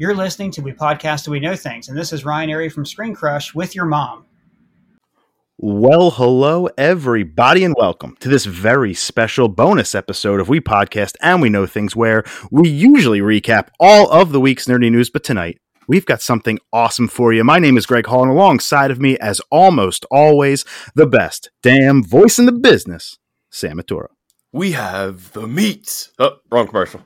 You're listening to We Podcast and We Know Things, and this is Ryan Arey from Screen Crush with your mom. Well, hello, everybody, and welcome to this very special bonus episode of We Podcast and We Know Things, where we usually recap all of the week's nerdy news, but tonight we've got something awesome for you. My name is Greg Hall, and alongside of me, as almost always, the best damn voice in the business, Sam Maturo. We have the meat. Oh, wrong commercial.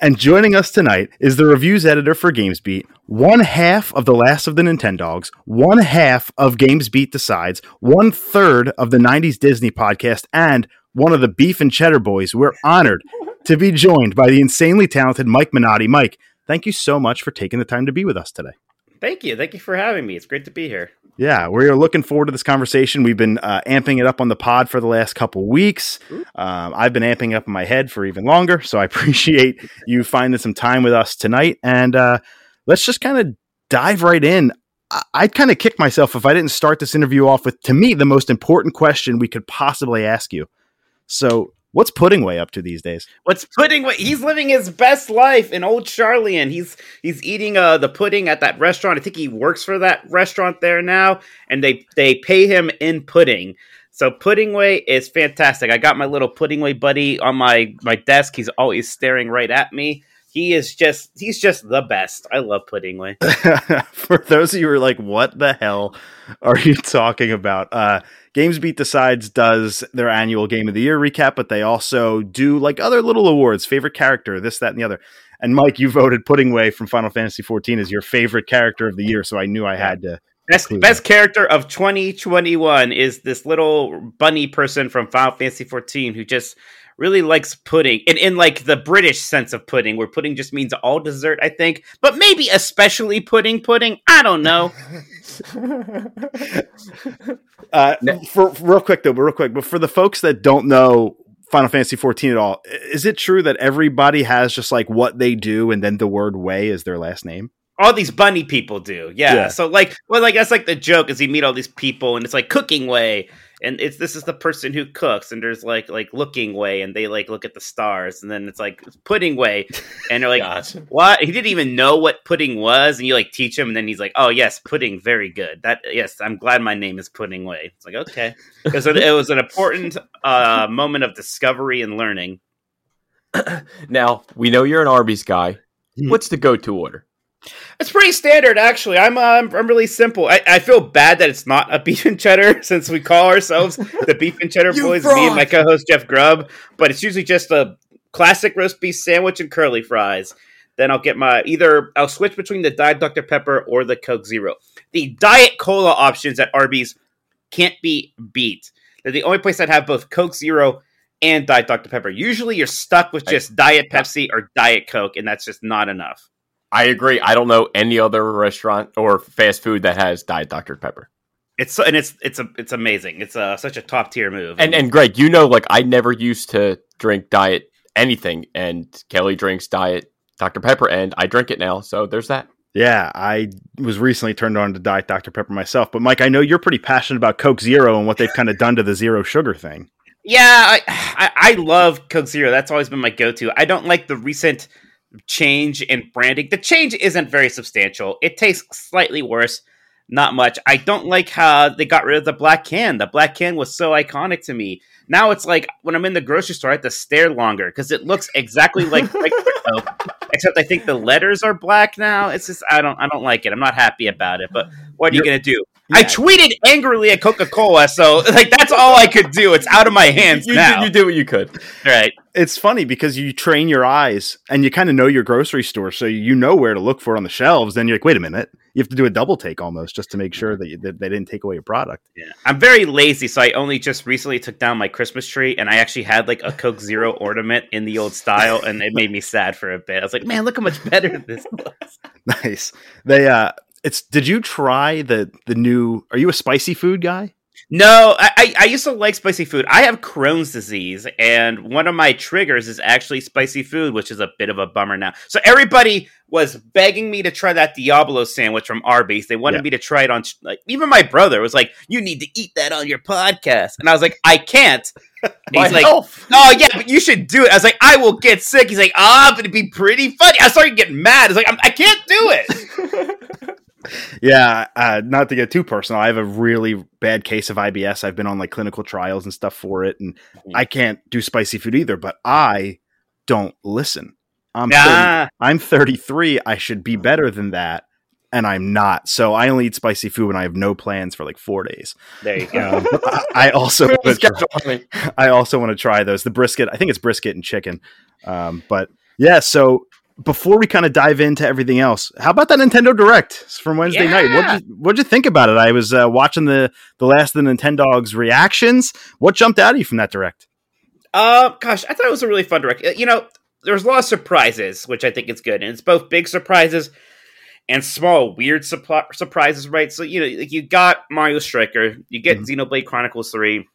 And joining us tonight is the reviews editor for GamesBeat, one half of the last of the Nintendogs, one half of GamesBeat Decides, one third of the 90s Disney podcast, and one of the Beef and Cheddar Boys. We're honored to be joined by the insanely talented Mike Minotti. Mike, thank you so much for taking the time to be with us today. Thank you. Thank you for having me. It's great to be here. Yeah, we're looking forward to this conversation. We've been uh, amping it up on the pod for the last couple weeks. Um, I've been amping up in my head for even longer, so I appreciate you finding some time with us tonight. And uh, let's just kind of dive right in. I- I'd kind of kick myself if I didn't start this interview off with, to me, the most important question we could possibly ask you. So, what's Pudding Way up to these days? What's pudding? What he's living his best life in Old Sharlayan. He's he's eating uh the pudding at that restaurant. I think he works for that restaurant there now, and they they pay him in pudding. So Pudding Way is fantastic. I got my little Pudding Way buddy on my my desk. He's always staring right at me. He is just he's just the best. I love Pudding Way. For those of you who are like, what the hell are you talking about? Uh, GamesBeat Decides does their annual Game of the Year recap, but they also do like other little awards, favorite character, this, that, and the other. And Mike, you voted Pudding Way from Final Fantasy XIV as your favorite character of the year, so I knew I had to. Best best character of 2021 is this little bunny person from Final Fantasy 14 who just really likes pudding. And in like the British sense of pudding, where pudding just means all dessert, I think. But maybe especially pudding pudding. I don't know. Uh, for, for- real quick though, but real quick, but for the folks that don't know Final Fantasy 14 at all, is it true that everybody has just like what they do and then the word way is their last name? all these bunny people do. Yeah. Yeah. So like well like that's like the joke is you meet all these people and it's like cooking way and it's this is the person who cooks and there's like like looking way and they like look at the stars and then it's like pudding way and they're like what he didn't even know what pudding was and you like teach him and then he's like oh yes pudding very good that yes i'm glad my name is pudding way it's like okay because it, it was an important uh moment of discovery and learning Now we know you're an Arby's guy. Hmm. What's the go-to order? It's pretty standard, actually. I'm uh, I'm, really simple. I, I feel bad that it's not a beef and cheddar since we call ourselves the beef and cheddar boys. fraud. Me and my co-host Jeff Grubb, but it's usually just a classic roast beef sandwich and curly fries. Then I'll get my either I'll switch between the Diet Dr Pepper or the Coke Zero. The Diet Cola options at Arby's can't be beat. They're the only place that have both Coke Zero and Diet Dr Pepper. Usually, you're stuck with just Diet Pepsi or Diet Coke, and that's just not enough. I agree. I don't know any other restaurant or fast food that has Diet Dr Pepper. It's so, and it's it's a it's amazing. It's a, such a top tier move. And and Greg, you know, like I never used to drink diet anything, and Kelly drinks diet Dr Pepper, and I drink it now. So there's that. Yeah, I was recently turned on to Diet Dr. Pepper myself, but Mike, I know you're pretty passionate about Coke Zero and what they've kind of done to the zero sugar thing. yeah, I, I I love Coke Zero. That's always been my go to. I don't like the recent change in branding. The change isn't very substantial. It tastes slightly worse. Not much. I don't like how they got rid of the black can. The black can was so iconic to me. Now it's like when I'm in the grocery store, I have to stare longer because it looks exactly like except I think the letters are black now. It's just I don't I don't like it. I'm not happy about it. But what are you You're- gonna do? I tweeted angrily at Coca Cola, so like that's all I could do. It's out of my hands You, now. did, you did what you could. right? It's funny because you train your eyes and you kind of know your grocery store, so you know where to look for it on the shelves. Then you're like, wait a minute, you have to do a double take almost just to make sure that, you, that they didn't take away your product. Yeah, I'm very lazy, so I only just recently took down my Christmas tree, and I actually had like a Coke Zero ornament in the old style, and it made me sad for a bit. I was like, man, look how much better this looks. Nice. They uh, it's. Did you try the the new? Are you a spicy food guy? No, I, I, I used to like spicy food. I have Crohn's disease, and one of my triggers is actually spicy food, which is a bit of a bummer now. So everybody was begging me to try that Diablo sandwich from Arby's. They wanted Yeah. me to try it on. Like even my brother was like, "You need to eat that on your podcast," and I was like, "I can't." And He's like, health. "Oh yeah, but you should do it." I was like, "I will get sick." He's like, "Ah, but it'd be pretty funny." I started getting mad. I was like, I'm, "I can't do it." Yeah, uh, not to get too personal, I have a really bad case of IBS. I've been on like clinical trials and stuff for it, and Mhm. I can't do spicy food either. But I don't listen. I'm 30 I'm 33. I should be better than that, and I'm not. So I only eat spicy food when I have no plans for like four days. There you go. Um, I, I also try- I also want to try those. The brisket, I think it's brisket and chicken. Um, but yeah, so before we kind of dive into everything else, how about that Nintendo Direct from Wednesday night? What'd you, what'd you think about it? I was uh, watching the the last of the Nintendogs reactions. What jumped out at you from that Direct? Uh, gosh, I thought it was a really fun direct. Uh, You know, there's a lot of surprises, which I think is good, and it's both big surprises and small weird supl- surprises, right? So you know, like you got Mario Striker, you get Mhm. Xenoblade Chronicles Three,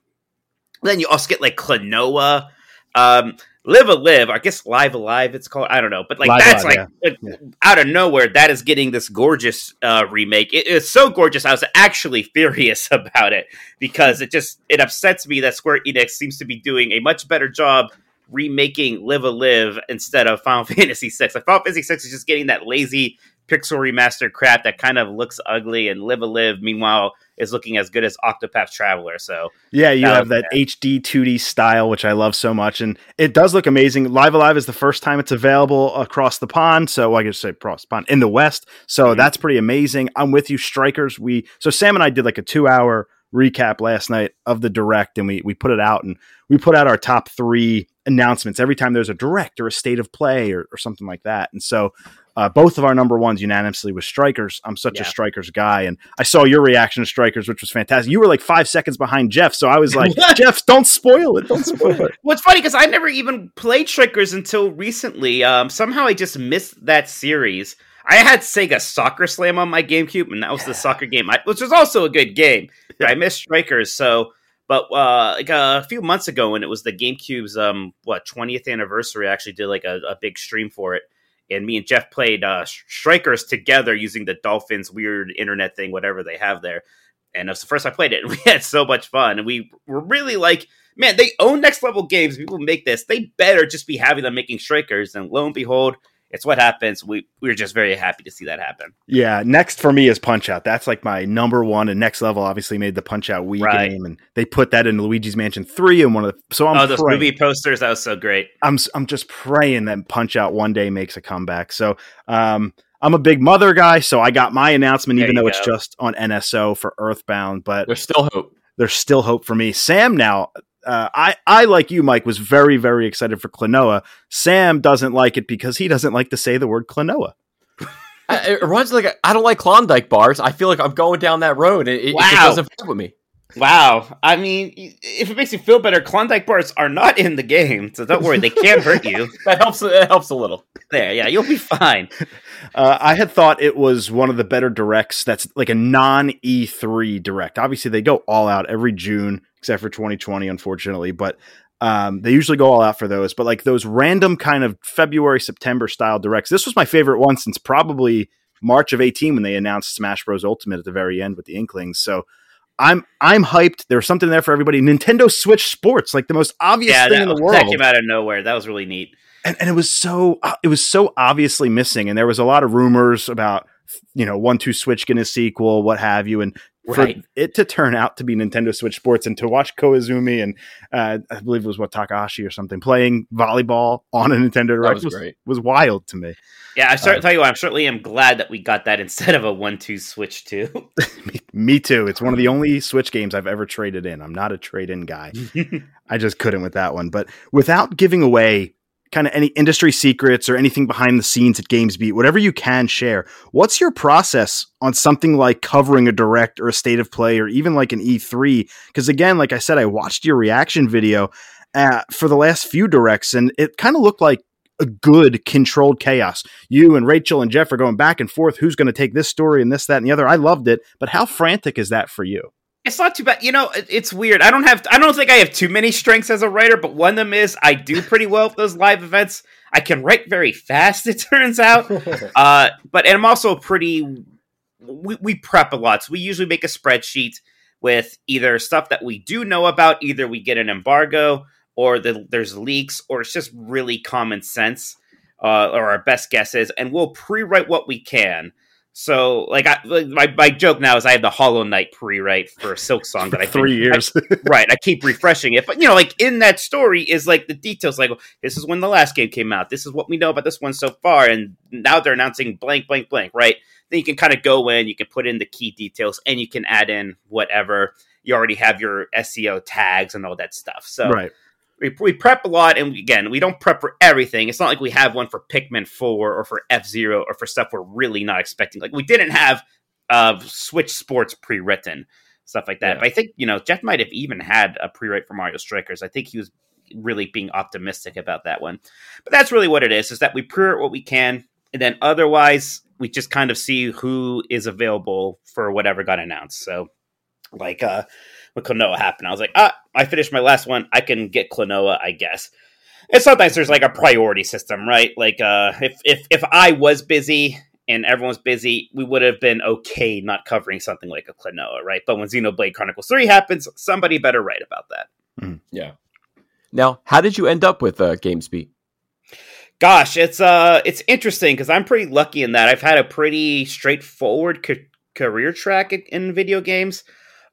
then you also get like Klonoa, um, Live a Live, I guess Live Alive, it's called. I don't know, but like Live that's like, like, Yeah. out of nowhere, that is getting this gorgeous uh, remake. It is so gorgeous. I was actually furious about it because it just it upsets me that Square Enix seems to be doing a much better job remaking Live a Live instead of Final Fantasy VI. Like Final Fantasy VI is just getting that lazy pixel remaster crap that kind of looks ugly, and Live a Live, meanwhile, is looking as good as Octopath Traveler. So Yeah, you That have that HD 2D style, which I love so much, and it does look amazing. Live Alive is the first time it's available across the pond, so I could say across the pond in the West. So Mhm. that's pretty amazing. I'm with you, Strikers. We so Sam and I did like a two hour recap last night of the direct, and we we put it out, and we put out our top three announcements every time there's a direct or a state of play or, or something like that. And so uh, both of our number ones unanimously was Strikers. I'm such a Strikers guy, and I saw your reaction to Strikers, which was fantastic. You were like five seconds behind Jeff, so I was like, Jeff, don't spoil it, don't spoil it. What's funny because I never even played Strikers until recently. Um, somehow I just missed that series. I had Sega Soccer Slam on my GameCube, and that was the soccer game, I, which was also a good game. I missed Strikers, so. But uh, like a few months ago, when it was the GameCube's um what twentieth anniversary, I actually did like a, a big stream for it, and me and Jeff played uh, Strikers together using the Dolphins weird internet thing, whatever they have there. And it was the first I played it, and we had so much fun, and we were really like man, they own next level games. People make this. They better just be happy them making strikers. And lo and behold, it's what happens. We we're just very happy to see that happen. Yeah, next for me is Punch Out. That's like my number one, and Next Level obviously made the Punch Out Wii Right. game, and they put that in Luigi's Mansion Three and one of the. So I'm oh, those praying. movie posters, that was so great. I'm I'm just praying that Punch Out one day makes a comeback. So um, I'm a big Mother guy, so I got my announcement, There even you though it's just on NSO for Earthbound, but There's still hope. there's still hope for me. Sam now. Uh, I, I like you, Mike, was very, very excited for Klonoa. Sam doesn't like it because he doesn't like to say the word Klonoa. I- It runs like I don't like Klondike bars. I feel like I'm going down that road. It, it, it Wow. doesn't fit with me. Wow. I mean, if it makes you feel better, Klondike bars are not in the game, so don't worry, they can't hurt you. That helps. It helps a little. There, yeah, you'll be fine. Uh, I had thought it was one of the better directs that's like a non E3 direct. Obviously, they go all out every June, except for 2020, unfortunately. But um, they usually go all out for those. But like those random kind of February, September style directs, this was my favorite one since probably March of 18 when they announced Smash Bros. Ultimate at the very end with the Inklings. So. I'm I'm hyped. There's something there for everybody. Nintendo Switch Sports, like the most obvious Yeah, thing that, in the world that came out of nowhere. That was really neat. and, and it was so uh, it was so obviously missing and there was a lot of rumors about you know one two switch getting a sequel what have you and for Right. it to turn out to be nintendo switch sports and to watch koizumi and uh, i believe it was what takahashi or something playing volleyball on a nintendo direct was was, great. was wild to me Yeah, I start Uh, tell you what, I'm certainly am glad that we got that instead of a one-two switch too. me, me too it's one of the only switch games i've ever traded in i'm not a trade-in guy I just couldn't with that one. But without giving away kind of any industry secrets or anything behind the scenes at GamesBeat, whatever you can share, what's your process on something like covering a direct or a state of play or even like an E3? Because again, like I said, I watched your reaction video uh, for the last few directs and it kind of looked like a good controlled chaos. You and Rachel and Jeff are going back and forth. Who's going to take this story and this, that, and the other? I loved it. But how frantic is that for you? It's not too bad. You know, it- it's weird. I don't have. I don't think I have too many strengths as a writer, but one of them is I do pretty well with those live events. I can write very fast. It turns out. Uh, but and I'm also pretty. We, we prep a lot, so we usually make a spreadsheet with either stuff that we do know about, either we get an embargo, or the, there's leaks, or it's just really common sense, uh, or our best guesses, and we'll pre-write what we can. So, like, I, like my my joke now is I have the Hollow Knight pre-write for Silk Song that I think- Three years. right. I keep refreshing it, but you know, like in that story is like the details. Like this is when the last game came out. This is what we know about this one so far, and now they're announcing blank, blank, blank. Right. Then you can kind of go in, you can put in the key details, and you can add in whatever. You already have your SEO tags and all that stuff. So right. We, we prep a lot, and again, we don't prep for everything. It's not like we have one for Pikmin Four or for F Zero or for stuff we're really not expecting. Like we didn't have uh, Switch Sports pre-written stuff like that. Yeah. But I think you know Jeff might have even had a pre-write for Mario Strikers. I think he was really being optimistic about that one. But that's really what it is: is that we pre-write what we can, and then otherwise we just kind of see who is available for whatever got announced. So, like uh, when Klonoa happened, I was like, ah, I finished my last one. I can get Klonoa, I guess. And sometimes there's like a priority system, right? Like, uh, if if if I was busy and everyone's busy, we would have been okay not covering something like a Klonoa, right? But when Xenoblade Chronicles 3 happens, somebody better write about that. Yeah. Now, how did you end up with uh, GamesBeat? Gosh, it's uh it's interesting because I'm pretty lucky in that I've had a pretty straightforward ca- career track in, in video games.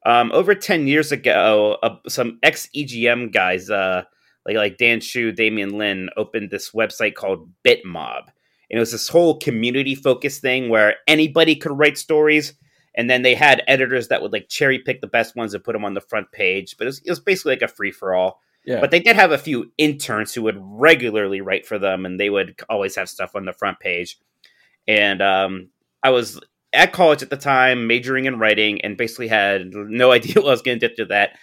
Um, over ten years ago, uh, some ex EGM guys, uh, like like Dan Hsu, Demian Linn, opened this website called Bitmob, and it was this whole community focused thing where anybody could write stories, and then they had editors that would like cherry pick the best ones and put them on the front page. But it was, it was basically like a free for all. Yeah. But they did have a few interns who would regularly write for them, and they would always have stuff on the front page. And um, I was at college at the time, majoring in writing, and basically had no idea what I was going to do to that.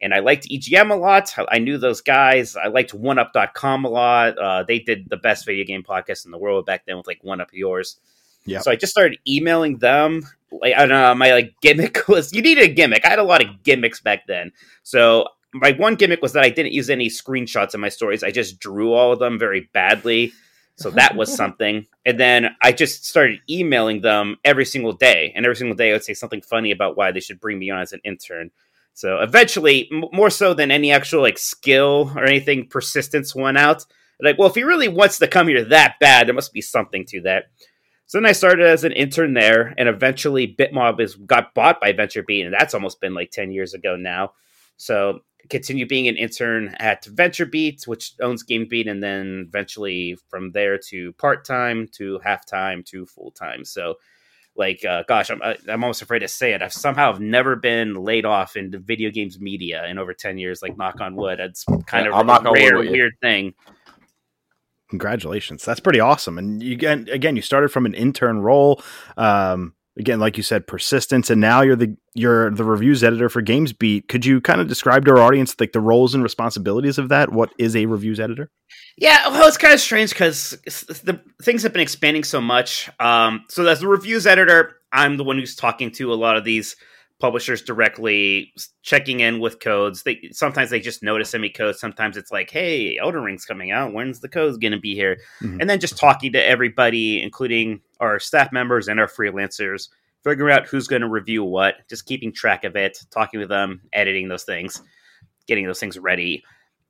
And I liked EGM a lot. I knew those guys. I liked OneUp.com a lot. Uh, they did the best video game podcast in the world back then with like One Up Yours. Yeah. So I just started emailing them. Like I don't know, my like gimmick was you needed a gimmick. I had a lot of gimmicks back then. So my one gimmick was that I didn't use any screenshots in my stories. I just drew all of them very badly. So that was something. And then I just started emailing them every single day. And every single day I would say something funny about why they should bring me on as an intern. So eventually, m- more so than any actual like skill or anything, persistence won out. Like, well, if he really wants to come here that bad, there must be something to that. So then I started as an intern there, and eventually Bitmob is got bought by VentureBeat, and that's almost been like ten years ago now. So continue being an intern at VentureBeat, which owns GameBeat, and then eventually from there to part time to half time to full time. So, like, uh, gosh, I'm I- I'm almost afraid to say it. I've somehow have never been laid off in the video games media in over ten years. Like, knock on wood, it's kind Yeah, of I'll a rare, weird thing. Congratulations. That's pretty awesome. And you again, again, you started from an intern role. Um, again, like you said, persistence, and now you're the you're the reviews editor for GamesBeat. Could you kind of describe to our audience like the roles and responsibilities of that? What is a reviews editor? Yeah, well, it's kind of strange because the things have been expanding so much. Um, so as the reviews editor, I'm the one who's talking to a lot of these publishers directly, checking in with codes. They sometimes they just notice semi codes. Sometimes it's like, hey, Elden Ring's coming out. When's the codes going to be here? Mhm. And then just talking to everybody, including our staff members and our freelancers, figuring out who's going to review what, just keeping track of it, talking with them, editing those things, getting those things ready.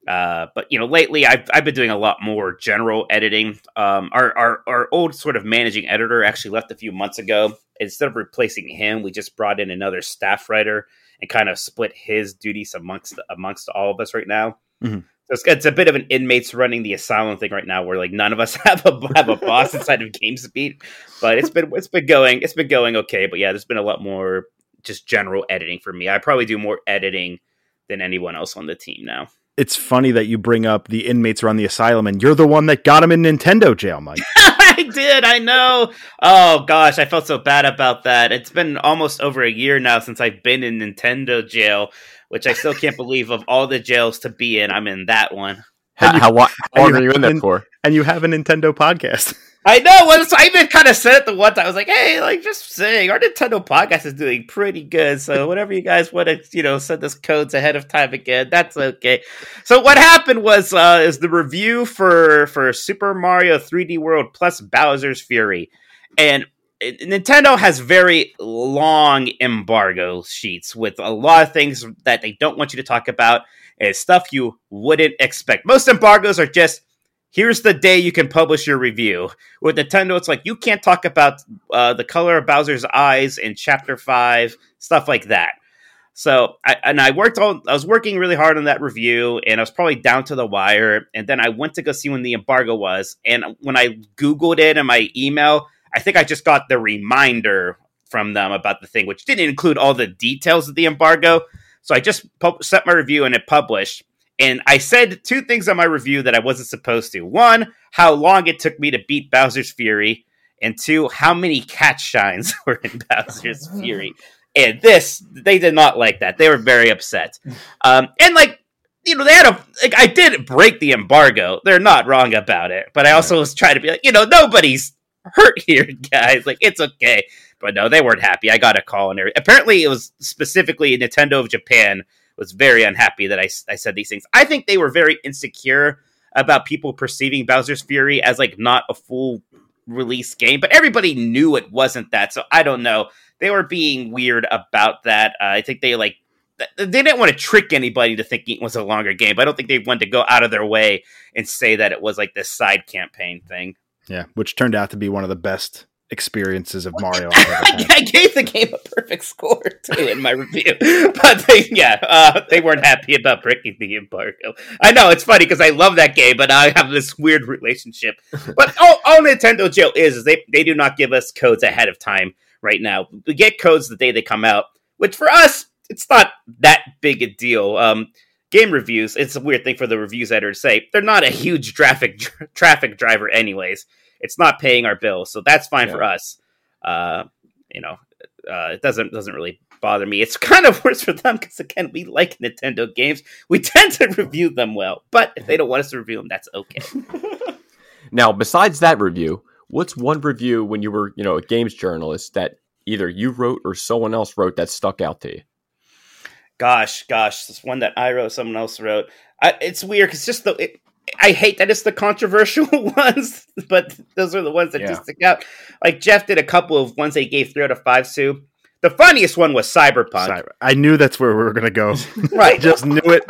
Uh, but you know, lately I've I've been doing a lot more general editing. Um, our our our old sort of managing editor actually left a few months ago. Instead of replacing him, we just brought in another staff writer and kind of split his duties amongst amongst all of us right now. Mhm. So it's, it's a bit of an inmates running the asylum thing right now, where like none of us have a have a boss inside of GamesBeat. But it's been it's been going it's been going okay. But yeah, there's been a lot more just general editing for me. I probably do more editing than anyone else on the team now. It's funny that you bring up the inmates around the asylum, and you're the one that got him in Nintendo jail, Mike. I did. I know. Oh gosh, I felt so bad about that. It's been almost over a year now since I've been in Nintendo jail, which I still can't believe. Of all the jails to be in, I'm in that one. How, And you- how, lo- how long you are you in there haven't- for? and you have a Nintendo podcast. I know. Well, so I even kind of said it the one time. I was like, "Hey, like, just saying, our Nintendo podcast is doing pretty good. So, whatever you guys want to, you know, send us codes ahead of time again, that's okay." So, what happened was, uh, is the review for for Super Mario 3D World plus Bowser's Fury, and it- Nintendo has very long embargo sheets with a lot of things that they don't want you to talk about and stuff you wouldn't expect. Most embargoes are just here's the day you can publish your review. With Nintendo, it's like you can't talk about uh, the color of Bowser's eyes in Chapter Five, stuff like that. So, I, and I worked on, I was working really hard on that review, and I was probably down to the wire. And then I went to go see when the embargo was, and when I Googled it in my email, I think I just got the reminder from them about the thing, which didn't include all the details of the embargo. So I just pub- set my review and it published. And I said two things on my review that I wasn't supposed to. One, how long it took me to beat Bowser's Fury. And two, how many cat shines were in Bowser's Fury. And this, they did not like that. They were very upset. Um, and like, you know, they had a, like, I did break the embargo. They're not wrong about it. But I also was trying to be like, you know, nobody's hurt here, guys. Like, it's okay. But no, they weren't happy. I got a call and everything. Apparently, it was specifically Nintendo of Japan was very unhappy that I, I said these things. I think they were very insecure about people perceiving Bowser's Fury as like not a full release game, but everybody knew it wasn't that. So I don't know. They were being weird about that. Uh, I think they like they didn't want to trick anybody to thinking it was a longer game. But I don't think they wanted to go out of their way and say that it was like this side campaign thing. yeah, which turned out to be one of the best experiences of Mario. I, gave the game a perfect score too in my review, but they, yeah, uh, they weren't happy about breaking the embargo. I know it's funny because I love that game, but I have this weird relationship. But all, all Nintendo Joe is is they they do not give us codes ahead of time right now. We get codes the day they come out, which for us it's not that big a deal. Um, game reviews it's a weird thing for the reviews editor to say they're not a huge traffic traffic driver anyways it's not paying our bills, so that's fine for us. Uh, you know, uh, it doesn't doesn't really bother me. It's kind of worse for them because again, we like Nintendo games. We tend to review them well, but if they don't want us to review them, that's okay. Now, besides that review, what's one review when you were, you know, a games journalist that either you wrote or someone else wrote that stuck out to you? gosh, gosh, this one that I wrote, someone else wrote. I, it's weird because just the. It, I hate that it's the controversial ones, but those are the ones that Yeah. just stick out. Like Jeff did a couple of ones they gave three out of five to. The funniest one was Cyberpunk. Sorry, I knew that's where we were going to go. I Right. just knew it.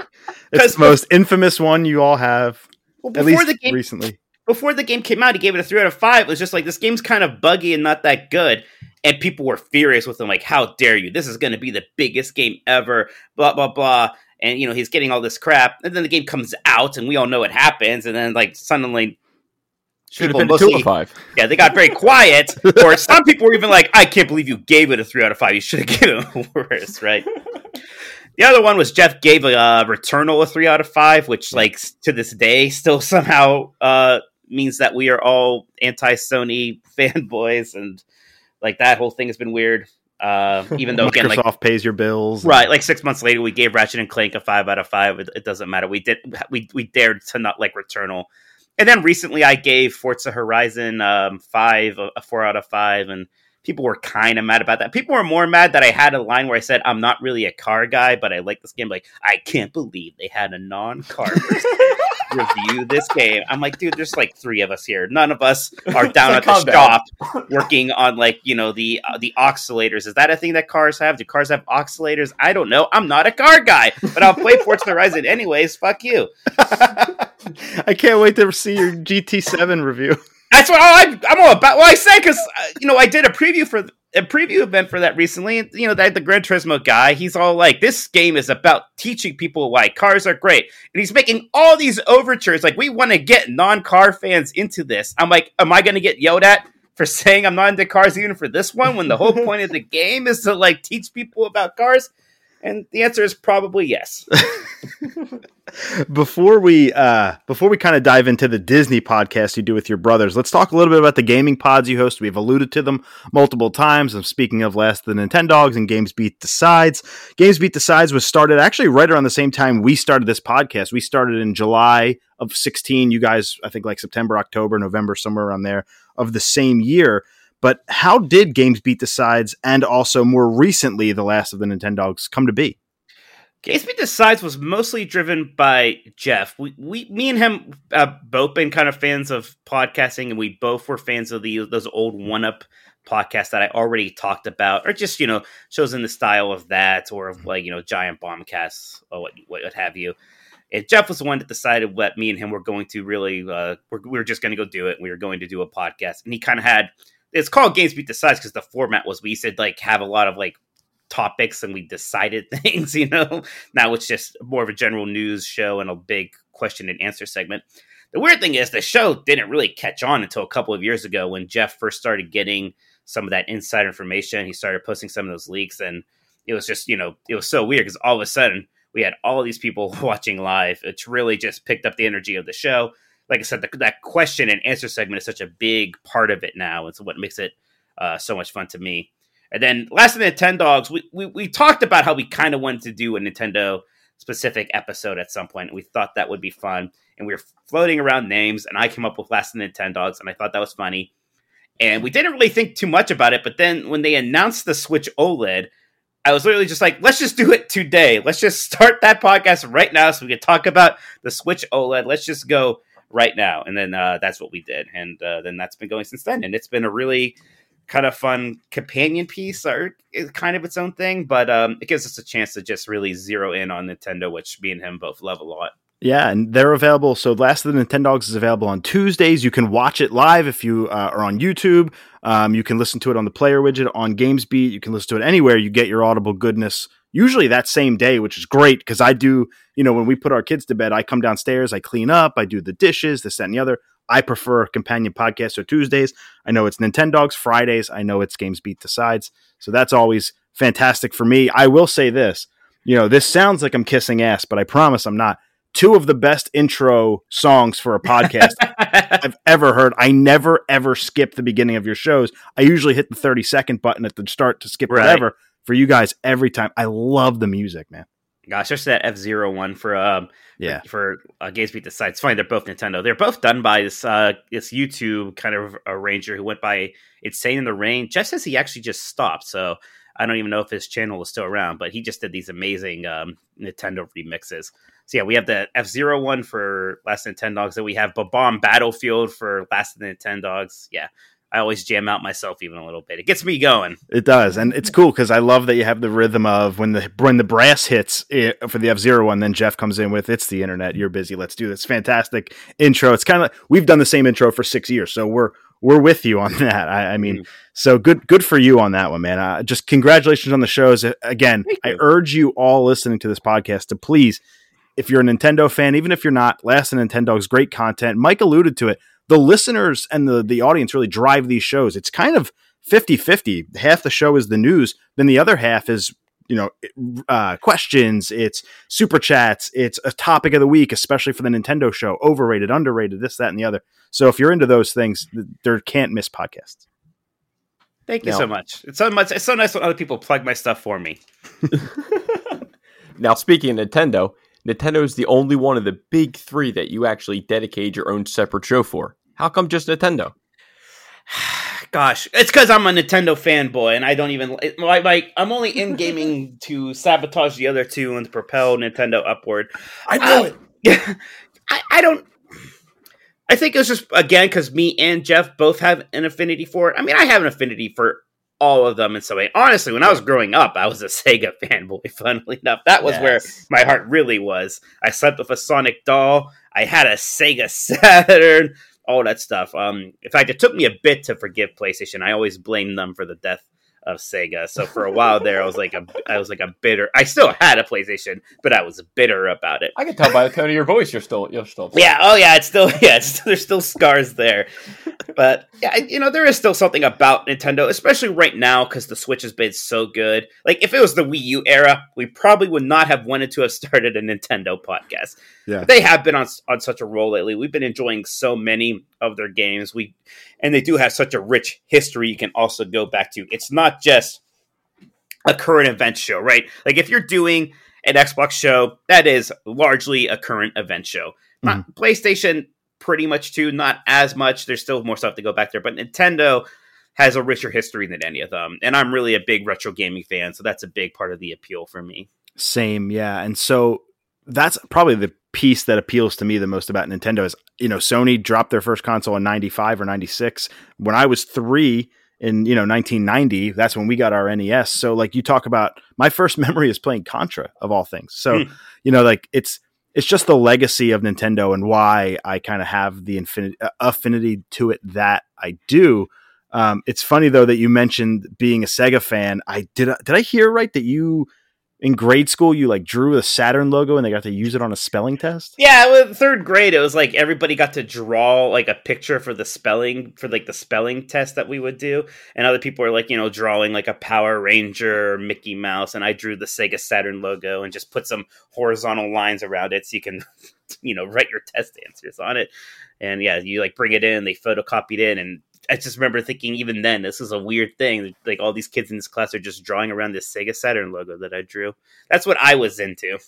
It's the most infamous one you all have, Well, at before least the game recently. before the game came out, he gave it a three out of five. It was just like this game's kind of buggy and not that good. And people were furious with him, like, "How dare you? This is going to be the biggest game ever." Blah blah blah. And you know he's getting all this crap. And then the game comes out, and we all know what happens. And then like suddenly, Should have been a two mostly- of five. yeah, they got very quiet. or some people were even like, "I can't believe you gave it a three out of five. You should have given it worse, right?" The other one was Jeff gave a uh, Returnal a three out of five, which like to this day still somehow uh, means that we are all anti Sony fanboys, and like that whole thing has been weird. Uh, even though again, Microsoft like pays your bills. right, like six months later, we gave Ratchet and Clank a five out of five. It, it doesn't matter. We did we we dared to not like Returnal, and then recently I gave Forza Horizon um, five a, a four out of five, and people were kind of mad about that. People were more mad that I had a line where I said I'm not really a car guy, but I like this game. Like I can't believe they had a non-car review this game. I'm like, dude, there's like three of us here. None of us are down at the calm shop working on like you know the uh, the oscillators. Is that a thing that cars have? Do cars have oscillators? I don't know. I'm not a car guy, but I'll play Forza Horizon anyways. Fuck you. I can't wait to see your GT7 review. That's what oh, I, I'm all about. Well, I said because uh, you know I did a preview for a preview event for that recently, and you know that the Gran Turismo guy, he's all like, "This game is about teaching people why cars are great," and he's making all these overtures like, "We want to get non-car fans into this." I'm like, "Am I going to get yelled at for saying I'm not into cars even for this one when the whole point of the game is to like teach people about cars?" And the answer is probably yes. before we uh before we kind of dive into the Disney podcast you do with your brothers, let's talk a little bit about the gaming pods you host. We've alluded to them multiple times. I'm speaking of Last the Nintendogs and Games Beat Decides. Games Beat Decides was started actually right around the same time we started this podcast. We started in July of 16. You guys, I think like September, October, November, somewhere around there of the same year. But how did Games Beat Decides and also more recently The Last of the Nintendogs come to be? Games Beat Decides was mostly driven by Jeff. We, we me and him uh, both been kind of fans of podcasting, and we both were fans of the those old one up podcasts that I already talked about, or just you know shows in the style of that, or of like you know giant bombcasts or what what have you. And Jeff was the one that decided what me and him were going to really uh, we're, we were just going to go do it. We were going to do a podcast, and he kind of had it's called Games Beat Decides because the format was we used to like have a lot of like topics and we decided things, you know. Now it's just more of a general news show and a big question and answer segment. The weird thing is the show didn't really catch on until a couple of years ago when Jeff first started getting some of that inside information. He started posting some of those leaks and it was just, you know, it was so weird because all of a sudden we had all these people watching live. It's really just picked up the energy of the show. Like I said, the, that question and answer segment is such a big part of it now. It's what makes it uh, so much fun to me. And then last of the Nintendogs, we, we, we talked about how we kind of wanted to do a Nintendo specific episode at some point. We thought that would be fun. And we were floating around names, and I came up with Last of the Nintendogs, and I thought that was funny. And we didn't really think too much about it, but then when they announced the Switch OLED, I was literally just like, let's just do it today. Let's just start that podcast right now so we can talk about the Switch OLED. Let's just go right now. And then uh, that's what we did. And uh, then that's been going since then. And it's been a really kind of fun companion piece or kind of its own thing, but um, it gives us a chance to just really zero in on Nintendo, which me and him both love a lot. Yeah, and they're available. So, Last of the Nintendogs is available on Tuesdays. You can watch it live if you uh, are on YouTube. Um, you can listen to it on the player widget on GamesBeat. You can listen to it anywhere you get your Audible goodness. Usually that same day, which is great because I do. You know, when we put our kids to bed, I come downstairs, I clean up, I do the dishes, this, that, and the other. I prefer companion podcasts or Tuesdays. I know it's Nintendogs Fridays. I know it's Games Beat Decides. So that's always fantastic for me. I will say this. You know, this sounds like I'm kissing ass, but I promise I'm not. Two of the best intro songs for a podcast I've ever heard. I never ever skip the beginning of your shows. I usually hit the 30 second button at the start to skip Right. whatever. For you guys, every time. I love the music, man. Gosh, there's that F Zero one for um Yeah. for uh, Games Beat Decides. It's funny they're both Nintendo. They're both done by this uh this YouTube kind of arranger who went by Insane in the Rain. Jeff says he actually just stopped, so I don't even know if his channel is still around. But he just did these amazing um, Nintendo remixes. So yeah, we have the F Zero one for Last Nintendogs, and we have Bomb Battlefield for Last Nintendogs. Yeah, I always jam out myself even a little bit. It gets me going. It does, and it's cool because I love that you have the rhythm of when the when the brass hits eh, for the F Zero one, then Jeff comes in with "It's the internet, you're busy, let's do this." Fantastic intro. It's kind of like we've done the same intro for six years, so we're we're with you on that. I, I mean, Mhm. so good good for you on that one, man. Uh, just congratulations on the shows again. I urge you all listening to this podcast to please, if you're a Nintendo fan, even if you're not, Last of Nintendo's great content. Mike alluded to it the listeners and the, the audience really drive these shows. It's kind of 50 50. Half the show is the news, then the other half is, you know, uh, questions, it's super chats, it's a topic of the week, especially for the Nintendo show, overrated, underrated, this, that, and the other. So if you're into those things, th- there can't miss podcasts. Thank you Now- so much. It's so much. It's so nice when other people plug my stuff for me. Now, speaking of Nintendo, Nintendo is the only one of the big three that you actually dedicate your own separate show for. How come just Nintendo? Gosh, it's because I'm a Nintendo fanboy, and I don't even like. like I'm only in gaming to sabotage the other two and to propel Nintendo upward. I know it. Yeah, I, I don't. I think it was just again because me and Jeff both have an affinity for it. I mean, I have an affinity for all of them in some way. Honestly, when I was growing up, I was a Sega fanboy. Funnily enough, that was where my heart really was. I slept with a Sonic doll. I had a Sega Saturn. All that stuff. Um, in fact, it took me a bit to forgive PlayStation. I always blame them for the death of Sega. So for a while there, I was like a I was like a bitter. I still had a PlayStation, but I was bitter about it. I can tell by the tone of your voice you're still you're still. Yeah. Oh yeah. It's still yeah. It's, there's still scars there, but yeah, you know there is still something about Nintendo, especially right now because the Switch has been so good. Like if it was the Wii U era, we probably would not have wanted to have started a Nintendo podcast. Yeah. They have been on on such a roll lately. We've been enjoying so many of their games. We and they do have such a rich history you can also go back to. It's not just a current event show, right? Like if you're doing an Xbox show, that is largely a current event show. Mm-hmm. Not PlayStation pretty much too, not as much. There's still more stuff to go back there, but Nintendo has a richer history than any of them. And I'm really a big retro gaming fan, so that's a big part of the appeal for me. Same, yeah. And so that's probably the piece that appeals to me the most about Nintendo is, you know, Sony dropped their first console in 95 or 96. When I was 3 in, you know, 1990, that's when we got our NES. So like you talk about my first memory is playing Contra of all things. So, Hmm. you know, like it's it's just the legacy of Nintendo and why I kind of have the infinite uh, affinity to it that I do. Um, it's funny though that you mentioned being a Sega fan. I did. Did I hear right that you in grade school you like drew a Saturn logo and they got to use it on a spelling test? Yeah, well, third grade, it was like everybody got to draw like a picture for the spelling for like the spelling test that we would do, and other people were like, you know, drawing like a Power Ranger Mickey Mouse, and I drew the Sega Saturn logo and just put some horizontal lines around it so you can, you know, write your test answers on it. And yeah, you like bring it in, they photocopied it, in and I just remember thinking even then this is a weird thing. Like all these kids in this class are just drawing around this Sega Saturn logo that I drew. That's what I was into.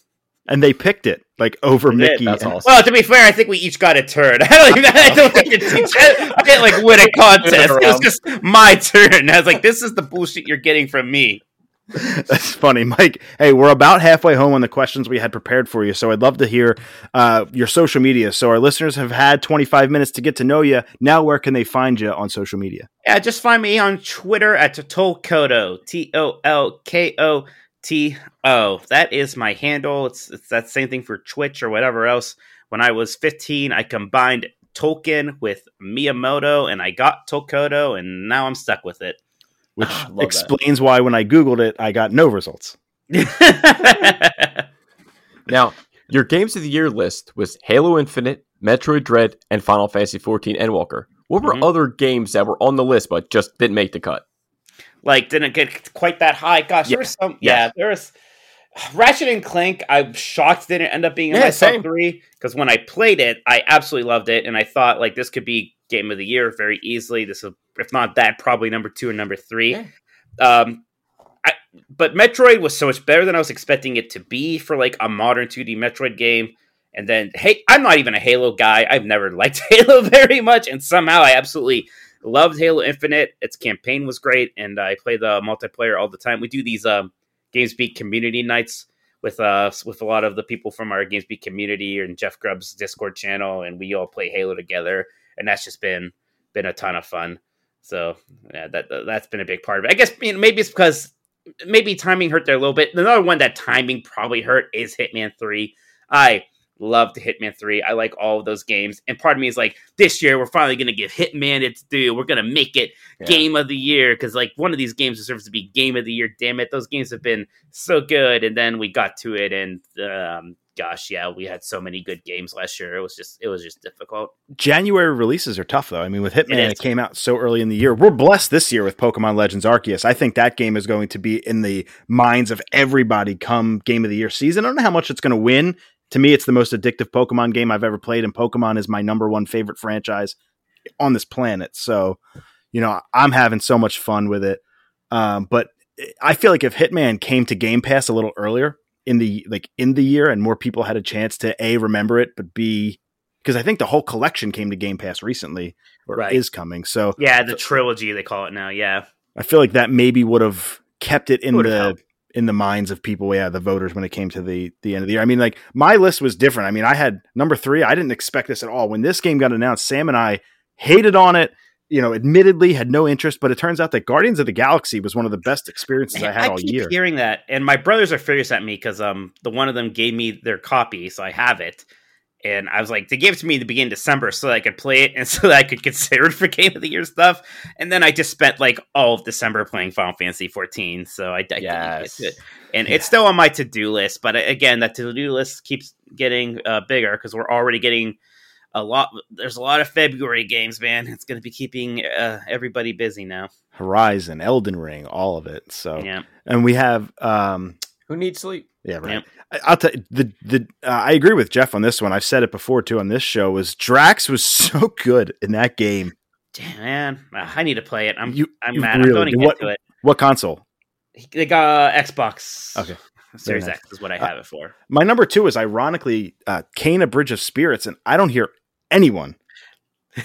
And they picked it like over They Mickey. that's awesome. Well, to be fair, I think we each got a turn. I don't, even, I don't think it's each, I didn't like win a contest. It was just my turn. I was like, "This is the bullshit you're getting from me." That's funny, Mike. Hey, we're about halfway home on the questions we had prepared for you, so I'd love to hear uh, your social media. So our listeners have had 25 minutes to get to know you. Now, where can they find you on social media? Yeah, just find me on Twitter at Tolkoto. T O L K O T O. That is my handle. It's it's that same thing for Twitch or whatever else. When I was 15, I combined Tolkien with Miyamoto, and I got Tolkoto, and now I'm stuck with it. Which Ah, love that. explains why when I Googled it, I got no results. Now, your games of the year list was Halo Infinite, Metroid Dread, and Final Fantasy XIV Endwalker. What were Mhm. other games that were on the list but just didn't make the cut? like didn't get quite that high. Gosh, there Yeah. was some. Yeah. Yeah, there was Ratchet and Clank. I'm shocked didn't end up being in Yeah, my same. top three because when I played it, I absolutely loved it, and I thought like this could be game of the year very easily. This is, if not that, probably number two or number three. Yeah. Um, I, but Metroid was so much better than I was expecting it to be for like a modern 2D Metroid game. And then, hey, I'm not even a Halo guy. I've never liked Halo very much, and somehow I absolutely loved Halo Infinite. Its campaign was great, and I play the multiplayer all the time. We do these um, GamesBeat community nights with uh with a lot of the people from our GamesBeat community and Jeff Grubb's Discord channel, and we all play Halo together, and that's just been been a ton of fun. So yeah, that that's been a big part of it. I guess you know, maybe it's because maybe timing hurt there a little bit. Another one that timing probably hurt is Hitman Three. I loved Hitman 3. I like all of those games. And part of me is like, this year we're finally going to give Hitman its due. We're going to make it Yeah. game of the year because, like, one of these games deserves to be game of the year. Damn it. Those games have been so good. And then we got to it, and um, gosh, yeah, we had so many good games last year. It was just, it was just difficult. January releases are tough, though. I mean, with Hitman, It it, came out so early in the year. We're blessed this year with Pokemon Legends Arceus. I think that game is going to be in the minds of everybody come Game of the Year season. I don't know how much it's going to win. To me, it's the most addictive Pokemon game I've ever played, and Pokemon is my number one favorite franchise on this planet. So, you know, I'm having so much fun with it. Um, but I feel like if Hitman came to Game Pass a little earlier in the like in the year, and more people had a chance to a remember it, but b because I think the whole collection came to Game Pass recently or Right. is coming. So Yeah, the trilogy, they call it now. Yeah. I feel like that maybe would have kept it in the helped. in the minds of people, yeah, the voters when it came to the the end of the year. I mean, like my list was different. I mean, I had number three. I didn't expect this at all. When this game got announced, Sam and I hated on it. You know, admittedly had no interest, but it turns out that Guardians of the Galaxy was one of the best experiences I Man, had all keep year. hearing that, and my brothers are furious at me because um the one of them gave me their copy, so I have it. and I was like, they gave it to me in the beginning of December so that I could play it and so that I could consider it for Game of the Year stuff. And then I just spent like all of December playing Final Fantasy 14, so I, I didn't get Yes. it. And it's still on my to do list, but uh, again, that to do list keeps getting uh, bigger because we're already getting a lot. There's a lot of February games, man. It's going to be keeping uh, everybody busy now. Horizon, Elden Ring, all of it. So, Yeah, and we have, um, Who needs sleep? yeah, right. Yep. I- I'll tell you, the the uh, I agree with Jeff on this one. I've said it before too on this show. Was Drax was so good in that game? damn man, Uh, I need to play it. I'm You- I'm you mad. really- I'm going to get what- to it. What console? They got uh, Xbox. Okay. Series nice. X is what I Uh, have it for. My number two is ironically uh, Kena: Bridge of Spirits, and I don't hear anyone